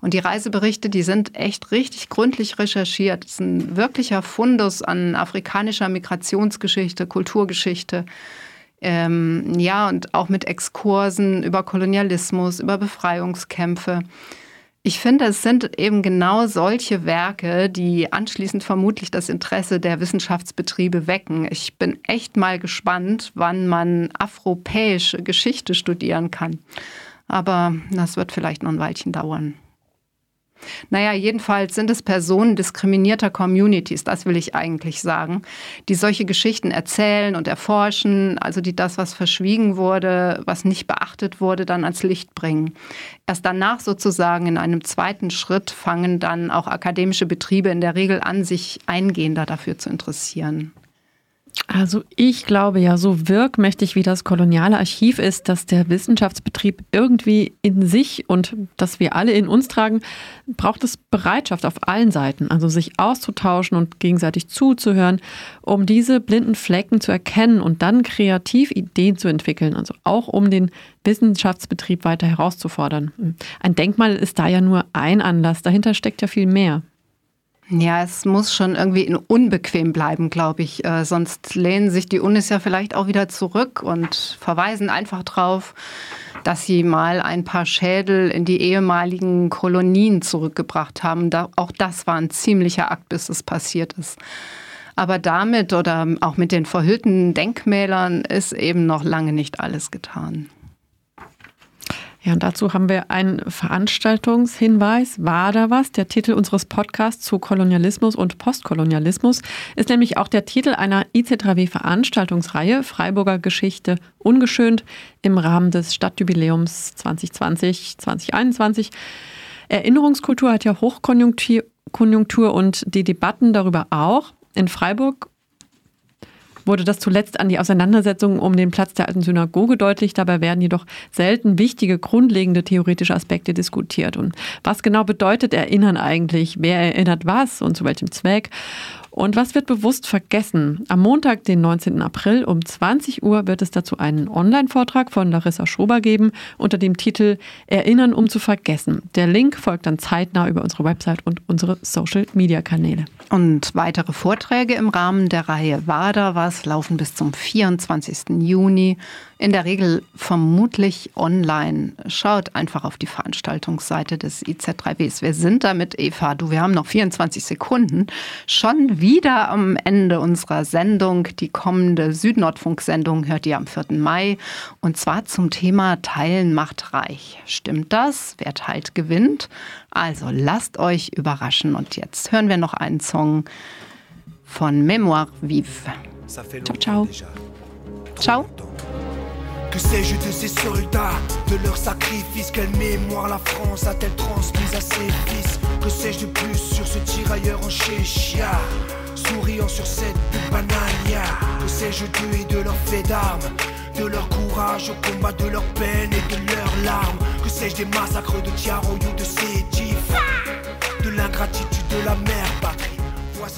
[SPEAKER 2] Und die Reiseberichte, die sind echt richtig gründlich recherchiert. Es ist ein wirklicher Fundus an afrikanischer Migrationsgeschichte, Kulturgeschichte. Ähm, ja, und auch mit Exkursen über Kolonialismus, über Befreiungskämpfe. Ich finde, es sind eben genau solche Werke, die anschließend vermutlich das Interesse der Wissenschaftsbetriebe wecken. Ich bin echt mal gespannt, wann man afropäische Geschichte studieren kann. Aber das wird vielleicht noch ein Weilchen dauern. Naja, jedenfalls sind es Personen diskriminierter Communities, das will ich eigentlich sagen, die solche Geschichten erzählen und erforschen, also die das, was verschwiegen wurde, was nicht beachtet wurde, dann ans Licht bringen. Erst danach sozusagen in einem zweiten Schritt fangen dann auch akademische Betriebe in der Regel an, sich eingehender dafür zu interessieren.
[SPEAKER 3] Also ich glaube ja, so wirkmächtig wie das koloniale Archiv ist, dass der Wissenschaftsbetrieb irgendwie in sich und dass wir alle in uns tragen, braucht es Bereitschaft auf allen Seiten, also sich auszutauschen und gegenseitig zuzuhören, um diese blinden Flecken zu erkennen und dann kreativ Ideen zu entwickeln, also auch um den Wissenschaftsbetrieb weiter herauszufordern. Ein Denkmal ist da ja nur ein Anlass, dahinter steckt ja viel mehr.
[SPEAKER 2] Ja, es muss schon irgendwie unbequem bleiben, glaube ich. Äh, sonst lehnen sich die Unis ja vielleicht auch wieder zurück und verweisen einfach drauf, dass sie mal ein paar Schädel in die ehemaligen Kolonien zurückgebracht haben. Da, auch das war ein ziemlicher Akt, bis es passiert ist. Aber damit oder auch mit den verhüllten Denkmälern ist eben noch lange nicht alles getan.
[SPEAKER 3] Ja, und dazu haben wir einen Veranstaltungshinweis. War da was? Der Titel unseres Podcasts zu Kolonialismus und Postkolonialismus ist nämlich auch der Titel einer IC3W-Veranstaltungsreihe Freiburger Geschichte ungeschönt im Rahmen des Stadtjubiläums 2020, 2021. Erinnerungskultur hat ja Hochkonjunktur und die Debatten darüber auch. In Freiburg wurde das zuletzt an die Auseinandersetzungen um den Platz der alten Synagoge deutlich. Dabei werden jedoch selten wichtige, grundlegende theoretische Aspekte diskutiert. Und was genau bedeutet Erinnern eigentlich? Wer erinnert was und zu welchem Zweck? Und was wird bewusst vergessen? Am Montag, den 19. April um 20 Uhr wird es dazu einen Online-Vortrag von Larissa Schober geben unter dem Titel Erinnern, um zu vergessen. Der Link folgt dann zeitnah über unsere Website und unsere Social-Media-Kanäle.
[SPEAKER 2] Und weitere Vorträge im Rahmen der Reihe Wader was laufen bis zum 24. Juni. In der Regel vermutlich online. Schaut einfach auf die Veranstaltungsseite des IZ3Ws. Wir sind damit, Eva, du, wir haben noch 24 Sekunden, schon wieder am Ende unserer Sendung. Die kommende Südnordfunk-Sendung hört ihr am 4. Mai. Und zwar zum Thema Teilen macht reich. Stimmt das? Wer teilt, gewinnt. Also lasst euch überraschen. Und jetzt hören wir noch einen Song von Mémoire Vive. Ciao, ciao. Ciao.
[SPEAKER 13] Que sais-je de ces soldats, de leur sacrifice Quelle mémoire la France a-t-elle transmise à ses fils? Que sais-je de plus sur ce tirailleur en chéchia Souriant sur cette banania? Que sais-je d'eux et de leur fait d'armes De leur courage au combat, de leur peine et de leurs larmes? Que sais-je des massacres de Tiaroy ou de Sétif De l'ingratitude de la mère patrie. Voix